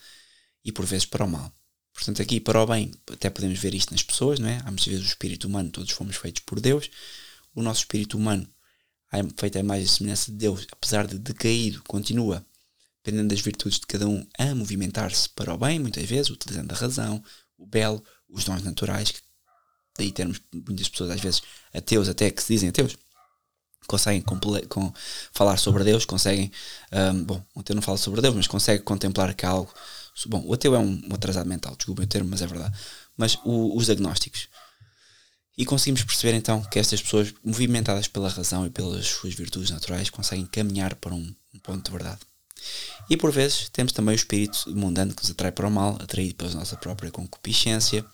e por vezes para o mal. Portanto, aqui para o bem, até podemos ver isto nas pessoas, não é? Há muitas vezes o espírito humano, todos fomos feitos por Deus. O nosso espírito humano feita a imagem e semelhança de Deus, apesar de decaído, continua, dependendo das virtudes de cada um, a movimentar-se para o bem, muitas vezes, utilizando a razão, o belo, os dons naturais, que daí termos muitas pessoas, às vezes, ateus, até que se dizem ateus, conseguem com, falar sobre Deus, conseguem, um, bom, o ateu não fala sobre Deus, mas consegue contemplar que há algo, bom, o ateu é um, um atrasado mental, desculpem o termo, mas é verdade, mas o, os agnósticos, E conseguimos perceber então que estas pessoas, movimentadas pela razão e pelas suas virtudes naturais, conseguem caminhar para um, um ponto de verdade. E por vezes temos também o espírito mundano que nos atrai para o mal, atraído pela nossa própria concupiscência.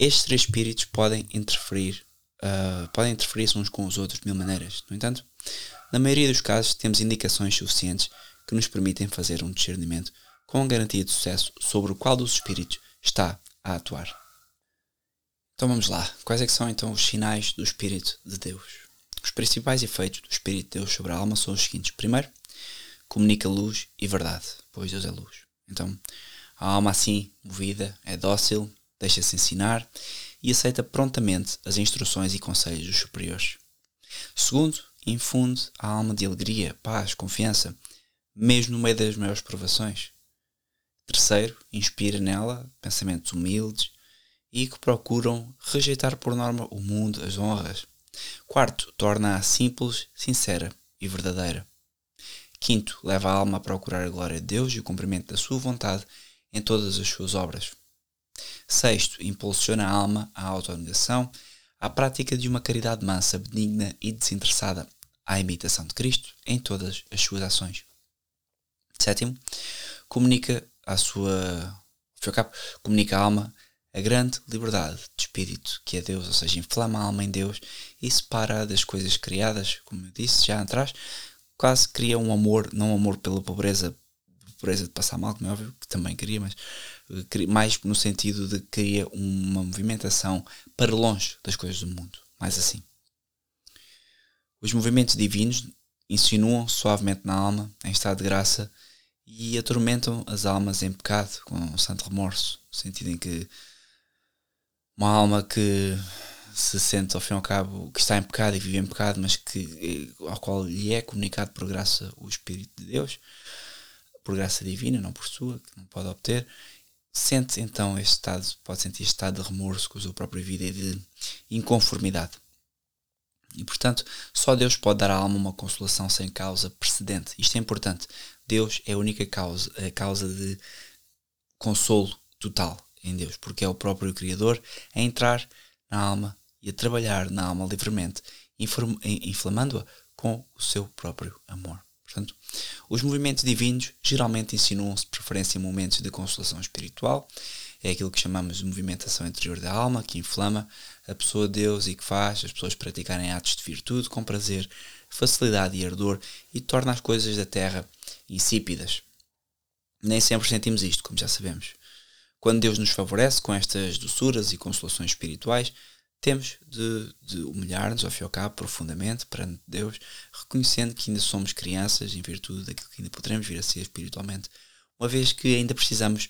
Estes três espíritos podem interferir, uh, podem interferir uns com os outros de mil maneiras. No entanto, na maioria dos casos temos indicações suficientes que nos permitem fazer um discernimento com garantia de sucesso sobre o qual dos espíritos está a atuar. Então vamos lá. Quais é são então os sinais do Espírito de Deus? Os principais efeitos do Espírito de Deus sobre a alma são os seguintes. Primeiro, comunica luz e verdade, pois Deus é luz. Então, a alma assim, movida, é dócil, deixa-se ensinar e aceita prontamente as instruções e conselhos dos superiores. Segundo, infunde a alma de alegria, paz, confiança, mesmo no meio das maiores provações. Terceiro, inspira nela pensamentos humildes e que procuram rejeitar por norma o mundo, as honras. Quarto, torna-a simples, sincera e verdadeira. Quinto, leva a alma a procurar a glória de Deus e o cumprimento da sua vontade em todas as suas obras. Sexto, impulsiona a alma à autonegação, à prática de uma caridade mansa, benigna e desinteressada, à imitação de Cristo em todas as suas ações. Sétimo, comunica a sua comunica à alma a grande liberdade de espírito que é Deus, ou seja, inflama a alma em Deus e separa das coisas criadas, como eu disse já atrás, quase cria um amor, não um amor pela pobreza, pobreza de passar mal, como é óbvio, que também queria, mas mais no sentido de cria uma movimentação para longe das coisas do mundo, mais assim. Os movimentos divinos insinuam suavemente na alma, em estado de graça, e atormentam as almas em pecado, com um santo remorso, no sentido em que uma alma que se sente ao fim e ao cabo que está em pecado e vive em pecado, mas que, ao qual lhe é comunicado por graça o Espírito de Deus, por graça divina, não por sua, que não pode obter, sente então este estado, pode sentir este estado de remorso com a sua própria vida e de inconformidade. E portanto, só Deus pode dar à alma uma consolação sem causa precedente. Isto é importante. Deus é a única causa, a causa de consolo total em Deus, porque é o próprio Criador a entrar na alma e a trabalhar na alma livremente, inflamando-a com o seu próprio amor. Portanto, os movimentos divinos geralmente insinuam-se de preferência em momentos de consolação espiritual. É aquilo que chamamos de movimentação interior da alma, que inflama a pessoa de Deus e que faz as pessoas praticarem atos de virtude com prazer, facilidade e ardor e torna as coisas da terra insípidas. Nem sempre sentimos isto, como já sabemos. Quando Deus nos favorece com estas doçuras e consolações espirituais, temos de, de humilhar-nos ao fim e ao cabo profundamente perante Deus, reconhecendo que ainda somos crianças em virtude daquilo que ainda poderemos vir a ser espiritualmente, uma vez que ainda precisamos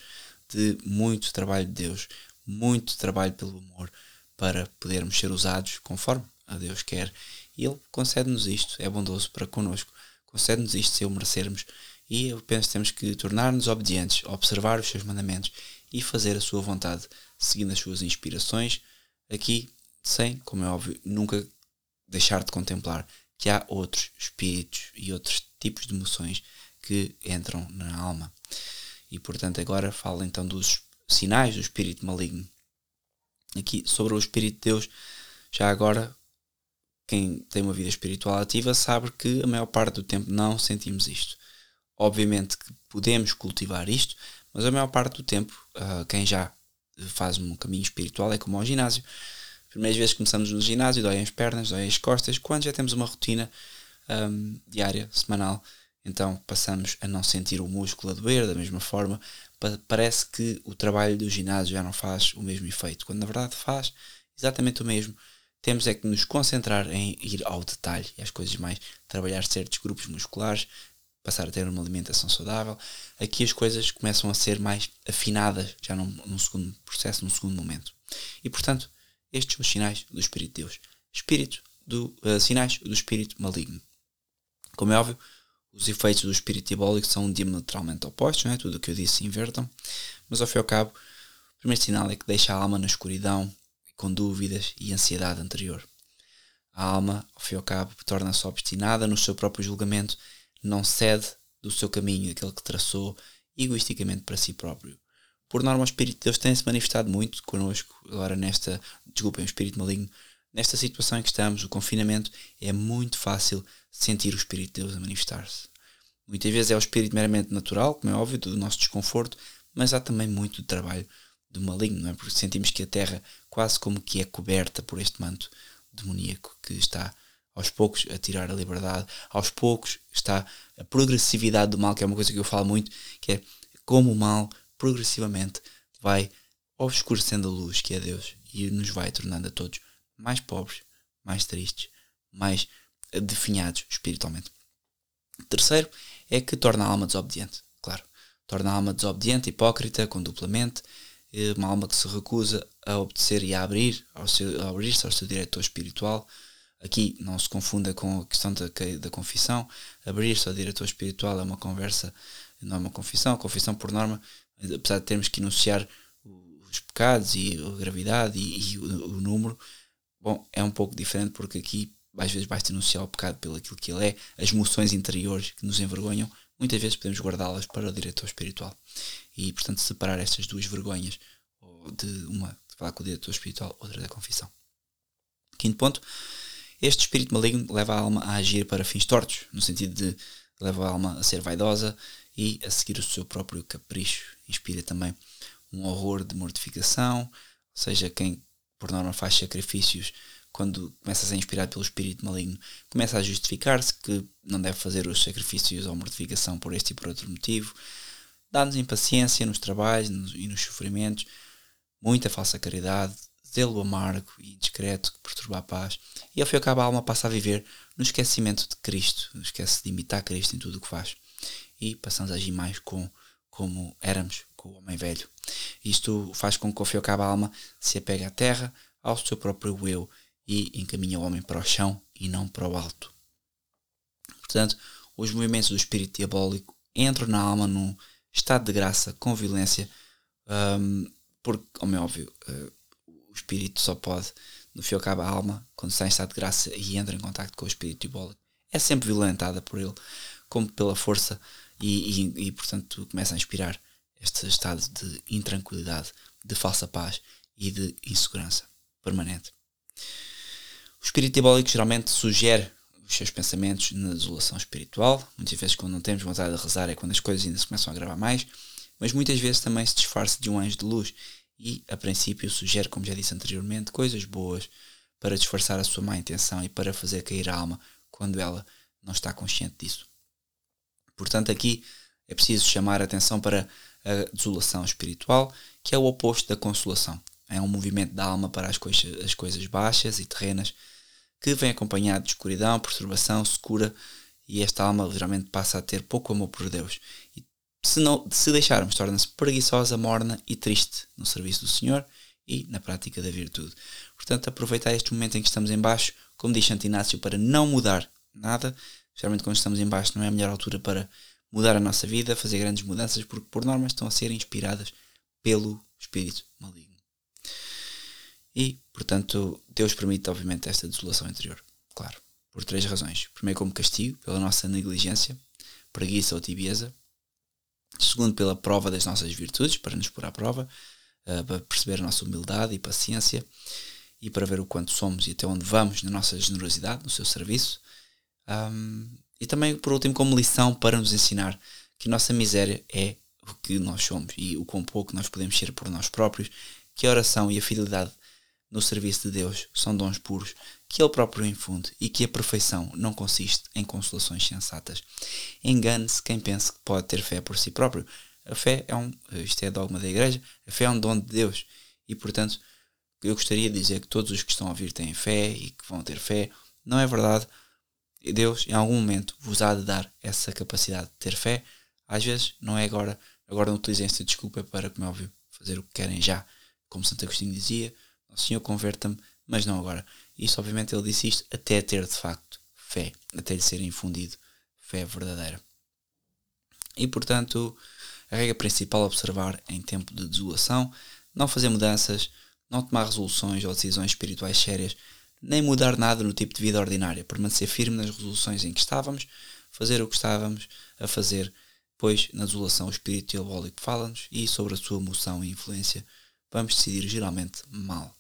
de muito trabalho de Deus, muito trabalho pelo amor, para podermos ser usados conforme a Deus quer. E Ele concede-nos isto, é bondoso para connosco, concede-nos isto se o merecermos. E eu penso que temos que tornar-nos obedientes, observar os seus mandamentos e fazer a sua vontade, seguindo as suas inspirações, aqui sem, como é óbvio, nunca deixar de contemplar que há outros espíritos e outros tipos de emoções que entram na alma. E portanto, agora falo então dos sinais do espírito maligno. Aqui sobre o espírito de Deus, já agora, quem tem uma vida espiritual ativa sabe que a maior parte do tempo não sentimos isto. Obviamente que podemos cultivar isto, mas a maior parte do tempo, uh, quem já faz um caminho espiritual é como ao ginásio primeiras vezes começamos no ginásio, doem as pernas, doem as costas. Quando já temos uma rotina um, diária, semanal, então passamos a não sentir o músculo a doer da mesma forma. Parece que o trabalho do ginásio já não faz o mesmo efeito, quando na verdade faz exatamente o mesmo. Temos é que nos concentrar em ir ao detalhe e as coisas mais, trabalhar certos grupos musculares, passar a ter uma alimentação saudável. Aqui as coisas começam a ser mais afinadas já num, num segundo processo, num segundo momento. E portanto, estes são os sinais do Espírito de Deus. Espírito do, uh, sinais do Espírito maligno. Como é óbvio, os efeitos do Espírito diabólico são diametralmente opostos, não é? tudo o que eu disse invertam, mas ao fim e ao cabo, o primeiro sinal é que deixa a alma na escuridão, com dúvidas e ansiedade anterior. A alma, ao fim e ao cabo, torna-se obstinada no seu próprio julgamento, não cede do seu caminho, daquele que traçou egoisticamente para si próprio por norma, o Espírito de Deus tem-se manifestado muito connosco, agora nesta, desculpem, o Espírito maligno, nesta situação em que estamos, o confinamento, é muito fácil sentir o Espírito de Deus a manifestar-se. Muitas vezes é o espírito meramente natural, como é óbvio, do nosso desconforto, mas há também muito trabalho do maligno, não é? Porque sentimos que a terra quase como que é coberta por este manto demoníaco que está aos poucos a tirar a liberdade, aos poucos está a progressividade do mal, que é uma coisa que eu falo muito, que é como o mal progressivamente vai obscurecendo a luz que é Deus e nos vai tornando a todos mais pobres, mais tristes, mais definhados espiritualmente. Terceiro é que torna a alma desobediente, claro. Torna a alma desobediente, hipócrita, com duplamente, eh, uma alma que se recusa a obedecer e a abrir, ao seu, a abrir-se ao seu diretor espiritual. Aqui não se confunda com a questão da, da confissão. Abrir-se ao diretor espiritual é uma conversa, não é uma confissão. A confissão, por norma, apesar de termos que enunciar os pecados e a gravidade e, e o, o, número, bom, é um pouco diferente porque aqui às vezes basta enunciar o pecado pelo aquilo que ele é, as emoções interiores que nos envergonham, muitas vezes podemos guardá-las para o diretor espiritual. E, portanto, separar estas duas vergonhas, de uma de falar com o diretor espiritual, outra da confissão. Quinto ponto, este espírito maligno leva a alma a agir para fins tortos, no sentido de leva a alma a ser vaidosa e a seguir o seu próprio capricho. Inspira também um horror de mortificação, ou seja, quem por norma faz sacrifícios quando começa a ser inspirado pelo espírito maligno, começa a justificar-se que não deve fazer os sacrifícios ou mortificação por este e por outro motivo, dá-nos impaciência nos trabalhos e nos sofrimentos, muita falsa caridade, zelo amargo e indiscreto que perturba a paz, e ao fim e ao cabo a alma passa a viver no esquecimento de Cristo, esquece de imitar Cristo em tudo o que faz, e passamos a agir mais com, como éramos com o homem velho. Isto faz com que e ao cabo alma se apegue à terra, ao seu próprio eu, e encaminha o homem para o chão e não para o alto. Portanto, os movimentos do espírito diabólico entram na alma num estado de graça com violência, um, porque, como é óbvio, uh, o espírito só pode, no fim ao a alma, quando está em estado de graça e entra em contato com o espírito diabólico, é sempre violentada por ele, como pela força, e, e, e portanto começa a inspirar este estado de intranquilidade, de falsa paz e de insegurança permanente. O espírito diabólico geralmente sugere os seus pensamentos na desolação espiritual. Muitas vezes, quando não temos vontade de rezar, é quando as coisas ainda se começam a agravar mais. Mas muitas vezes também se disfarça de um anjo de luz e, a princípio, sugere, como já disse anteriormente, coisas boas para disfarçar a sua má intenção e para fazer cair a alma quando ela não está consciente disso. Portanto, aqui é preciso chamar a atenção para a desolação espiritual, que é o oposto da consolação. É um movimento da alma para as coisas, as coisas baixas e terrenas que vem acompanhado de escuridão, perturbação, secura, e esta alma geralmente passa a ter pouco amor por Deus. E se, não, se deixarmos, torna-se preguiçosa, morna e triste no serviço do Senhor e na prática da virtude. Portanto, aproveitar este momento em que estamos em baixo, como diz Santo Inácio, para não mudar nada. Geralmente quando estamos em baixo não é a melhor altura para mudar a nossa vida, fazer grandes mudanças, porque por norma estão a ser inspiradas pelo Espírito maligno. E, portanto, Deus permite, obviamente, esta desolação interior. Claro, por três razões. Primeiro, como castigo, pela nossa negligência, preguiça ou tibieza. Segundo, pela prova das nossas virtudes, para nos pôr à prova, uh, para perceber a nossa humildade e paciência e para ver o quanto somos e até onde vamos na nossa generosidade, no seu serviço. Um, e também, por último, como lição para nos ensinar que nossa miséria é o que nós somos e o quão pouco nós podemos ser por nós próprios, que a oração e a fidelidade no serviço de Deus são dons puros que Ele próprio infunde e que a perfeição não consiste em consolações sensatas. Engane-se quem pensa que pode ter fé por si próprio. A fé é um, isto é dogma da Igreja, a fé é um dom de Deus e, portanto, eu gostaria de dizer que todos os que estão a ouvir têm fé e que vão ter fé. Não é verdade. Deus, em algum momento, vos há de dar essa capacidade de ter fé. Às vezes, não é agora. Agora não utilizem esta desculpa para, como é óbvio, fazer o que querem já. Como Santo Agostinho dizia, o Senhor converta-me, mas não agora. Isso, obviamente, ele disse isto até ter de facto fé, até lhe ser infundido fé verdadeira. E portanto, a regra principal a observar em tempo de desolação, não fazer mudanças, não tomar resoluções ou decisões espirituais sérias, nem mudar nada no tipo de vida ordinária, permanecer firme nas resoluções em que estávamos, fazer o que estávamos a fazer, pois na desolação o espírito diabólico fala-nos e sobre a sua moção e influência vamos decidir geralmente mal.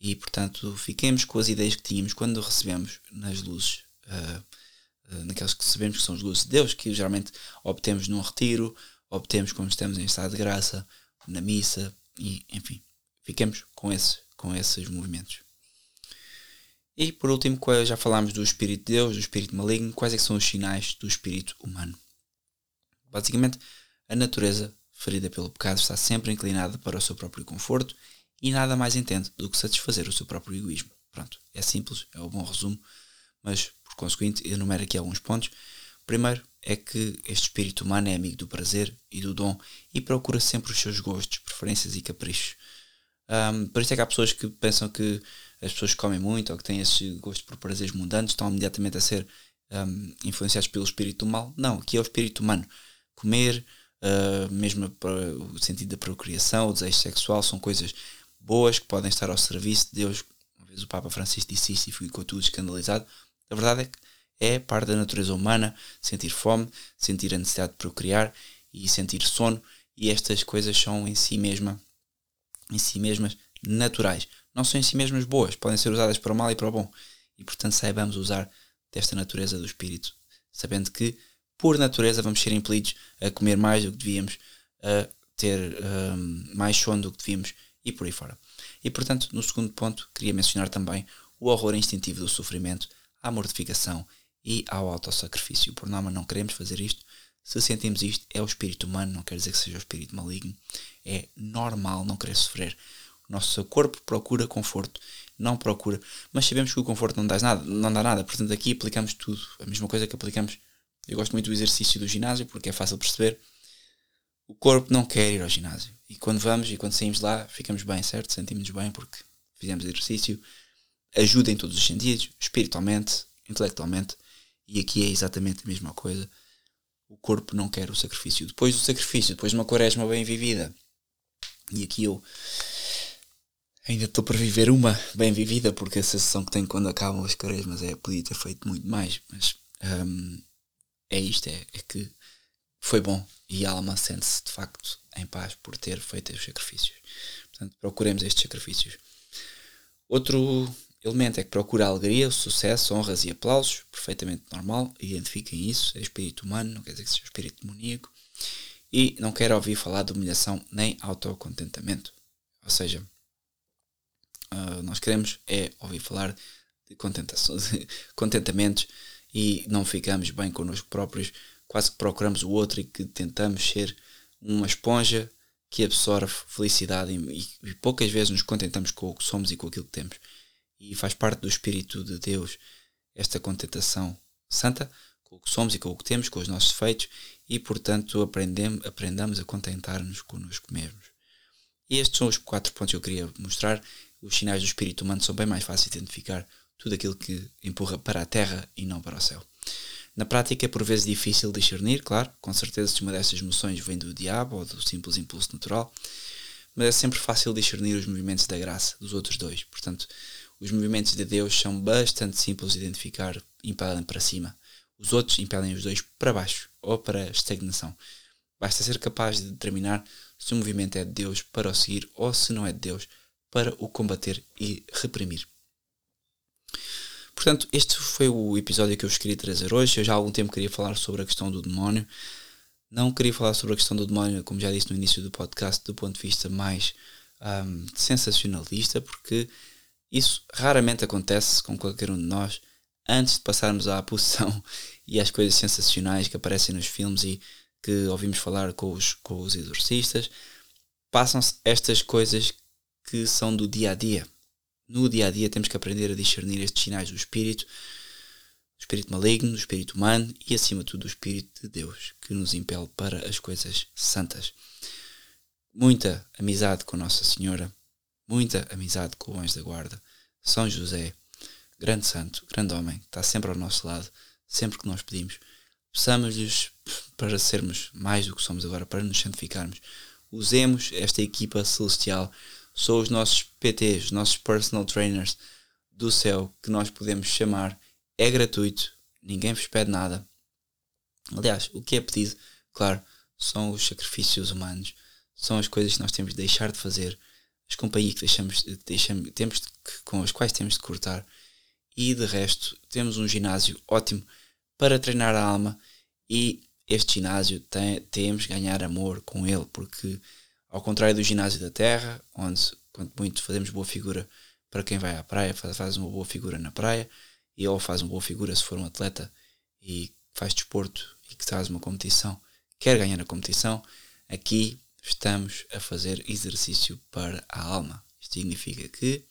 e portanto fiquemos com as ideias que tínhamos quando recebemos nas luzes, uh, uh, naquelas que sabemos que são as luzes de Deus, que geralmente obtemos num retiro, obtemos quando estamos em estado de graça, na missa, e enfim, fiquemos com, esse, com esses movimentos. E por último, já falámos do Espírito de Deus, do Espírito maligno, quais é são os sinais do Espírito humano? Basicamente, a natureza ferida pelo pecado está sempre inclinada para o seu próprio conforto e nada mais entende do que satisfazer o seu próprio egoísmo. Pronto, é simples, é um bom resumo, mas por conseguinte enumero aqui alguns pontos. Primeiro é que este espírito humano é amigo do prazer e do dom e procura sempre os seus gostos, preferências e caprichos. Um, por isso é que há pessoas que pensam que as pessoas que comem muito ou que têm esse gosto por prazeres mundanos estão imediatamente a ser um, influenciados pelo espírito do mal. Não, aqui é o espírito humano. Comer, uh, mesmo o sentido da procriação, o desejo sexual, são coisas boas que podem estar ao serviço de Deus. Uma vez o Papa Francisco disse isso e ficou tudo escandalizado. A verdade é que é parte da natureza humana sentir fome, sentir a necessidade de procriar e sentir sono, e estas coisas são em si mesma, em si mesmas naturais. Não são em si mesmas boas, podem ser usadas para o mal e para o bom. E portanto saibamos usar desta natureza do espírito, sabendo que por natureza vamos ser impelidos a comer mais do que devíamos, a ter um, mais sono do que devíamos e por aí fora. E portanto, no segundo ponto, queria mencionar também o horror instintivo do sofrimento, à mortificação e ao autossacrifício. Por norma, não queremos fazer isto. Se sentimos isto, é o espírito humano, não quer dizer que seja o espírito maligno. É normal não querer sofrer. Nosso corpo procura conforto, não procura. Mas sabemos que o conforto não dá nada, não dá nada. Portanto, aqui aplicamos tudo. A mesma coisa que aplicamos. Eu gosto muito do exercício do ginásio porque é fácil perceber. O corpo não quer ir ao ginásio. E quando vamos e quando saímos lá, ficamos bem, certo? Sentimos-nos bem porque fizemos exercício. Ajuda em todos os sentidos, espiritualmente, intelectualmente. E aqui é exatamente a mesma coisa. O corpo não quer o sacrifício. Depois do sacrifício, depois de uma quaresma bem vivida. E aqui eu ainda estou para viver uma bem vivida, porque a sensação que tenho quando acabam as quaresmas é podia ter feito muito mais. Mas hum, é isto, é, é que foi bom e a alma sente-se de facto em paz por ter feito os sacrifícios. Portanto, procuremos estes sacrifícios. Outro elemento é que procura alegria, sucesso, honras e aplausos, perfeitamente normal, identifiquem isso, é espírito humano, não quer dizer que seja espírito demoníaco, e não quer ouvir falar de humilhação nem autocontentamento. Ou seja, uh, nós queremos é ouvir falar de, contentamentos e não ficamos bem connosco próprios, quase que procuramos o outro e que tentamos ser uma esponja que absorve felicidade e, e, poucas vezes nos contentamos com o que somos e com aquilo que temos. E faz parte do Espírito de Deus esta contentação santa com o que somos e com o que temos, com os nossos defeitos e, portanto, aprendemos, aprendamos a contentar-nos connosco mesmos. E estes são os quatro pontos que eu queria mostrar. Os sinais do Espírito humano são bem mais fáceis de identificar tudo aquilo que empurra para a terra e não para o céu. Na prática é por vezes difícil discernir, claro, com certeza se uma dessas emoções vem do diabo ou do simples impulso natural, mas é sempre fácil discernir os movimentos da graça dos outros dois. Portanto, os movimentos de Deus são bastante simples de identificar, impelem para cima. Os outros impelem os dois para baixo ou para a estagnação. Basta ser capaz de determinar se o movimento é de Deus para o seguir ou se não é de Deus para o combater e reprimir. Portanto, este foi o episódio que eu queria trazer hoje. Eu já há algum tempo queria falar sobre a questão do demónio. Não queria falar sobre a questão do demónio, como já disse no início do podcast, do ponto de vista mais um, sensacionalista, porque isso raramente acontece com qualquer um de nós antes de passarmos à posição e às coisas sensacionais que aparecem nos filmes e que ouvimos falar com os, com os exorcistas. Passam-se estas coisas que são do dia a dia no dia a dia temos que aprender a discernir estes sinais do espírito, do espírito maligno, do espírito humano e acima de tudo do espírito de Deus, que nos impele para as coisas santas. Muita amizade com Nossa Senhora, muita amizade com o anjo da guarda, São José, grande santo, grande homem, está sempre ao nosso lado, sempre que nós pedimos. Peçamos-lhes para sermos mais do que somos agora, para nos santificarmos. Usemos esta equipa celestial são os nossos PTs, os nossos personal trainers do céu que nós podemos chamar. É gratuito, ninguém vos pede nada. Aliás, o que é pedido, claro, são os sacrifícios humanos, são as coisas que nós temos de deixar de fazer as companhias que deixamos, deixamos temos que, com as quais temos de cortar e de resto temos um ginásio ótimo para treinar a alma e este ginásio tem, temos de ganhar amor com ele, porque ao contrário do ginásio da terra, onde quanto muito fazemos boa figura para quem vai à praia, faz, faz uma boa figura na praia, e ou faz uma boa figura se for um atleta e faz desporto e que faz uma competição, quer ganhar a competição, aqui estamos a fazer exercício para a alma. Isto significa que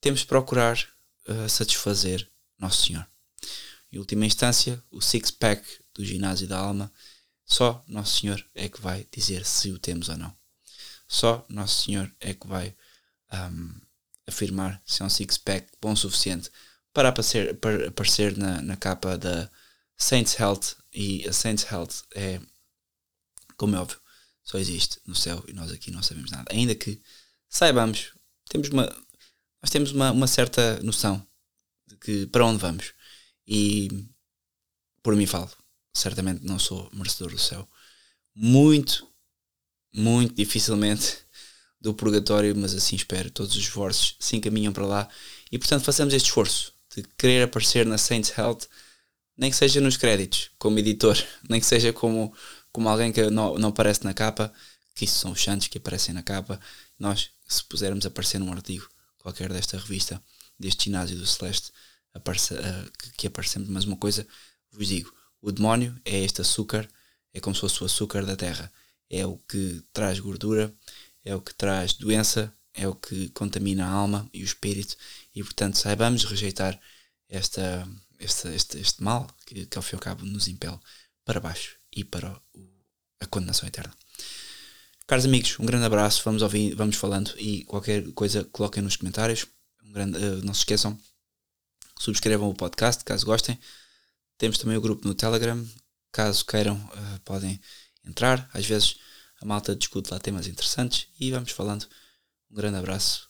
temos de procurar uh, satisfazer Nosso Senhor. Em última instância, o six-pack do ginásio da alma, só Nosso Senhor é que vai dizer se o temos ou não. Só Nosso Senhor é que vai um, afirmar se é um six-pack bom o suficiente para aparecer, para aparecer na, na capa da Saints Health. E a Saints Health é, como é óbvio, só existe no céu e nós aqui não sabemos nada. Ainda que saibamos, temos uma, nós temos uma, uma certa noção de que para onde vamos. E por mim falo, certamente não sou merecedor do céu. Muito, muito dificilmente do purgatório, mas assim espero. Todos os esforços se encaminham para lá e, portanto, façamos este esforço de querer aparecer na Saints Health, nem que seja nos créditos, como editor, nem que seja como, como alguém que não, não aparece na capa, que isso são os santos que aparecem na capa. Nós, se pusermos aparecer num artigo qualquer desta revista, deste ginásio do Celeste, aparece, uh, que aparecemos, mas uma coisa vos digo: o demónio é este açúcar, é como se fosse o açúcar da terra, é o que traz gordura, é o que traz doença, é o que contamina a alma e o espírito, e portanto saibamos rejeitar esta, este, este, este mal que, que ao fim e ao cabo nos impele para baixo e para o, a condenação eterna. Caros amigos, um grande abraço, vamos ouvir, vamos falando e qualquer coisa coloquem nos comentários. Um grande, uh, não se esqueçam, subscrevam o podcast caso gostem. Temos também o grupo no Telegram, caso queiram, uh, podem entrar. Às vezes a malta discute lá temas interessantes e vamos falando. Um grande abraço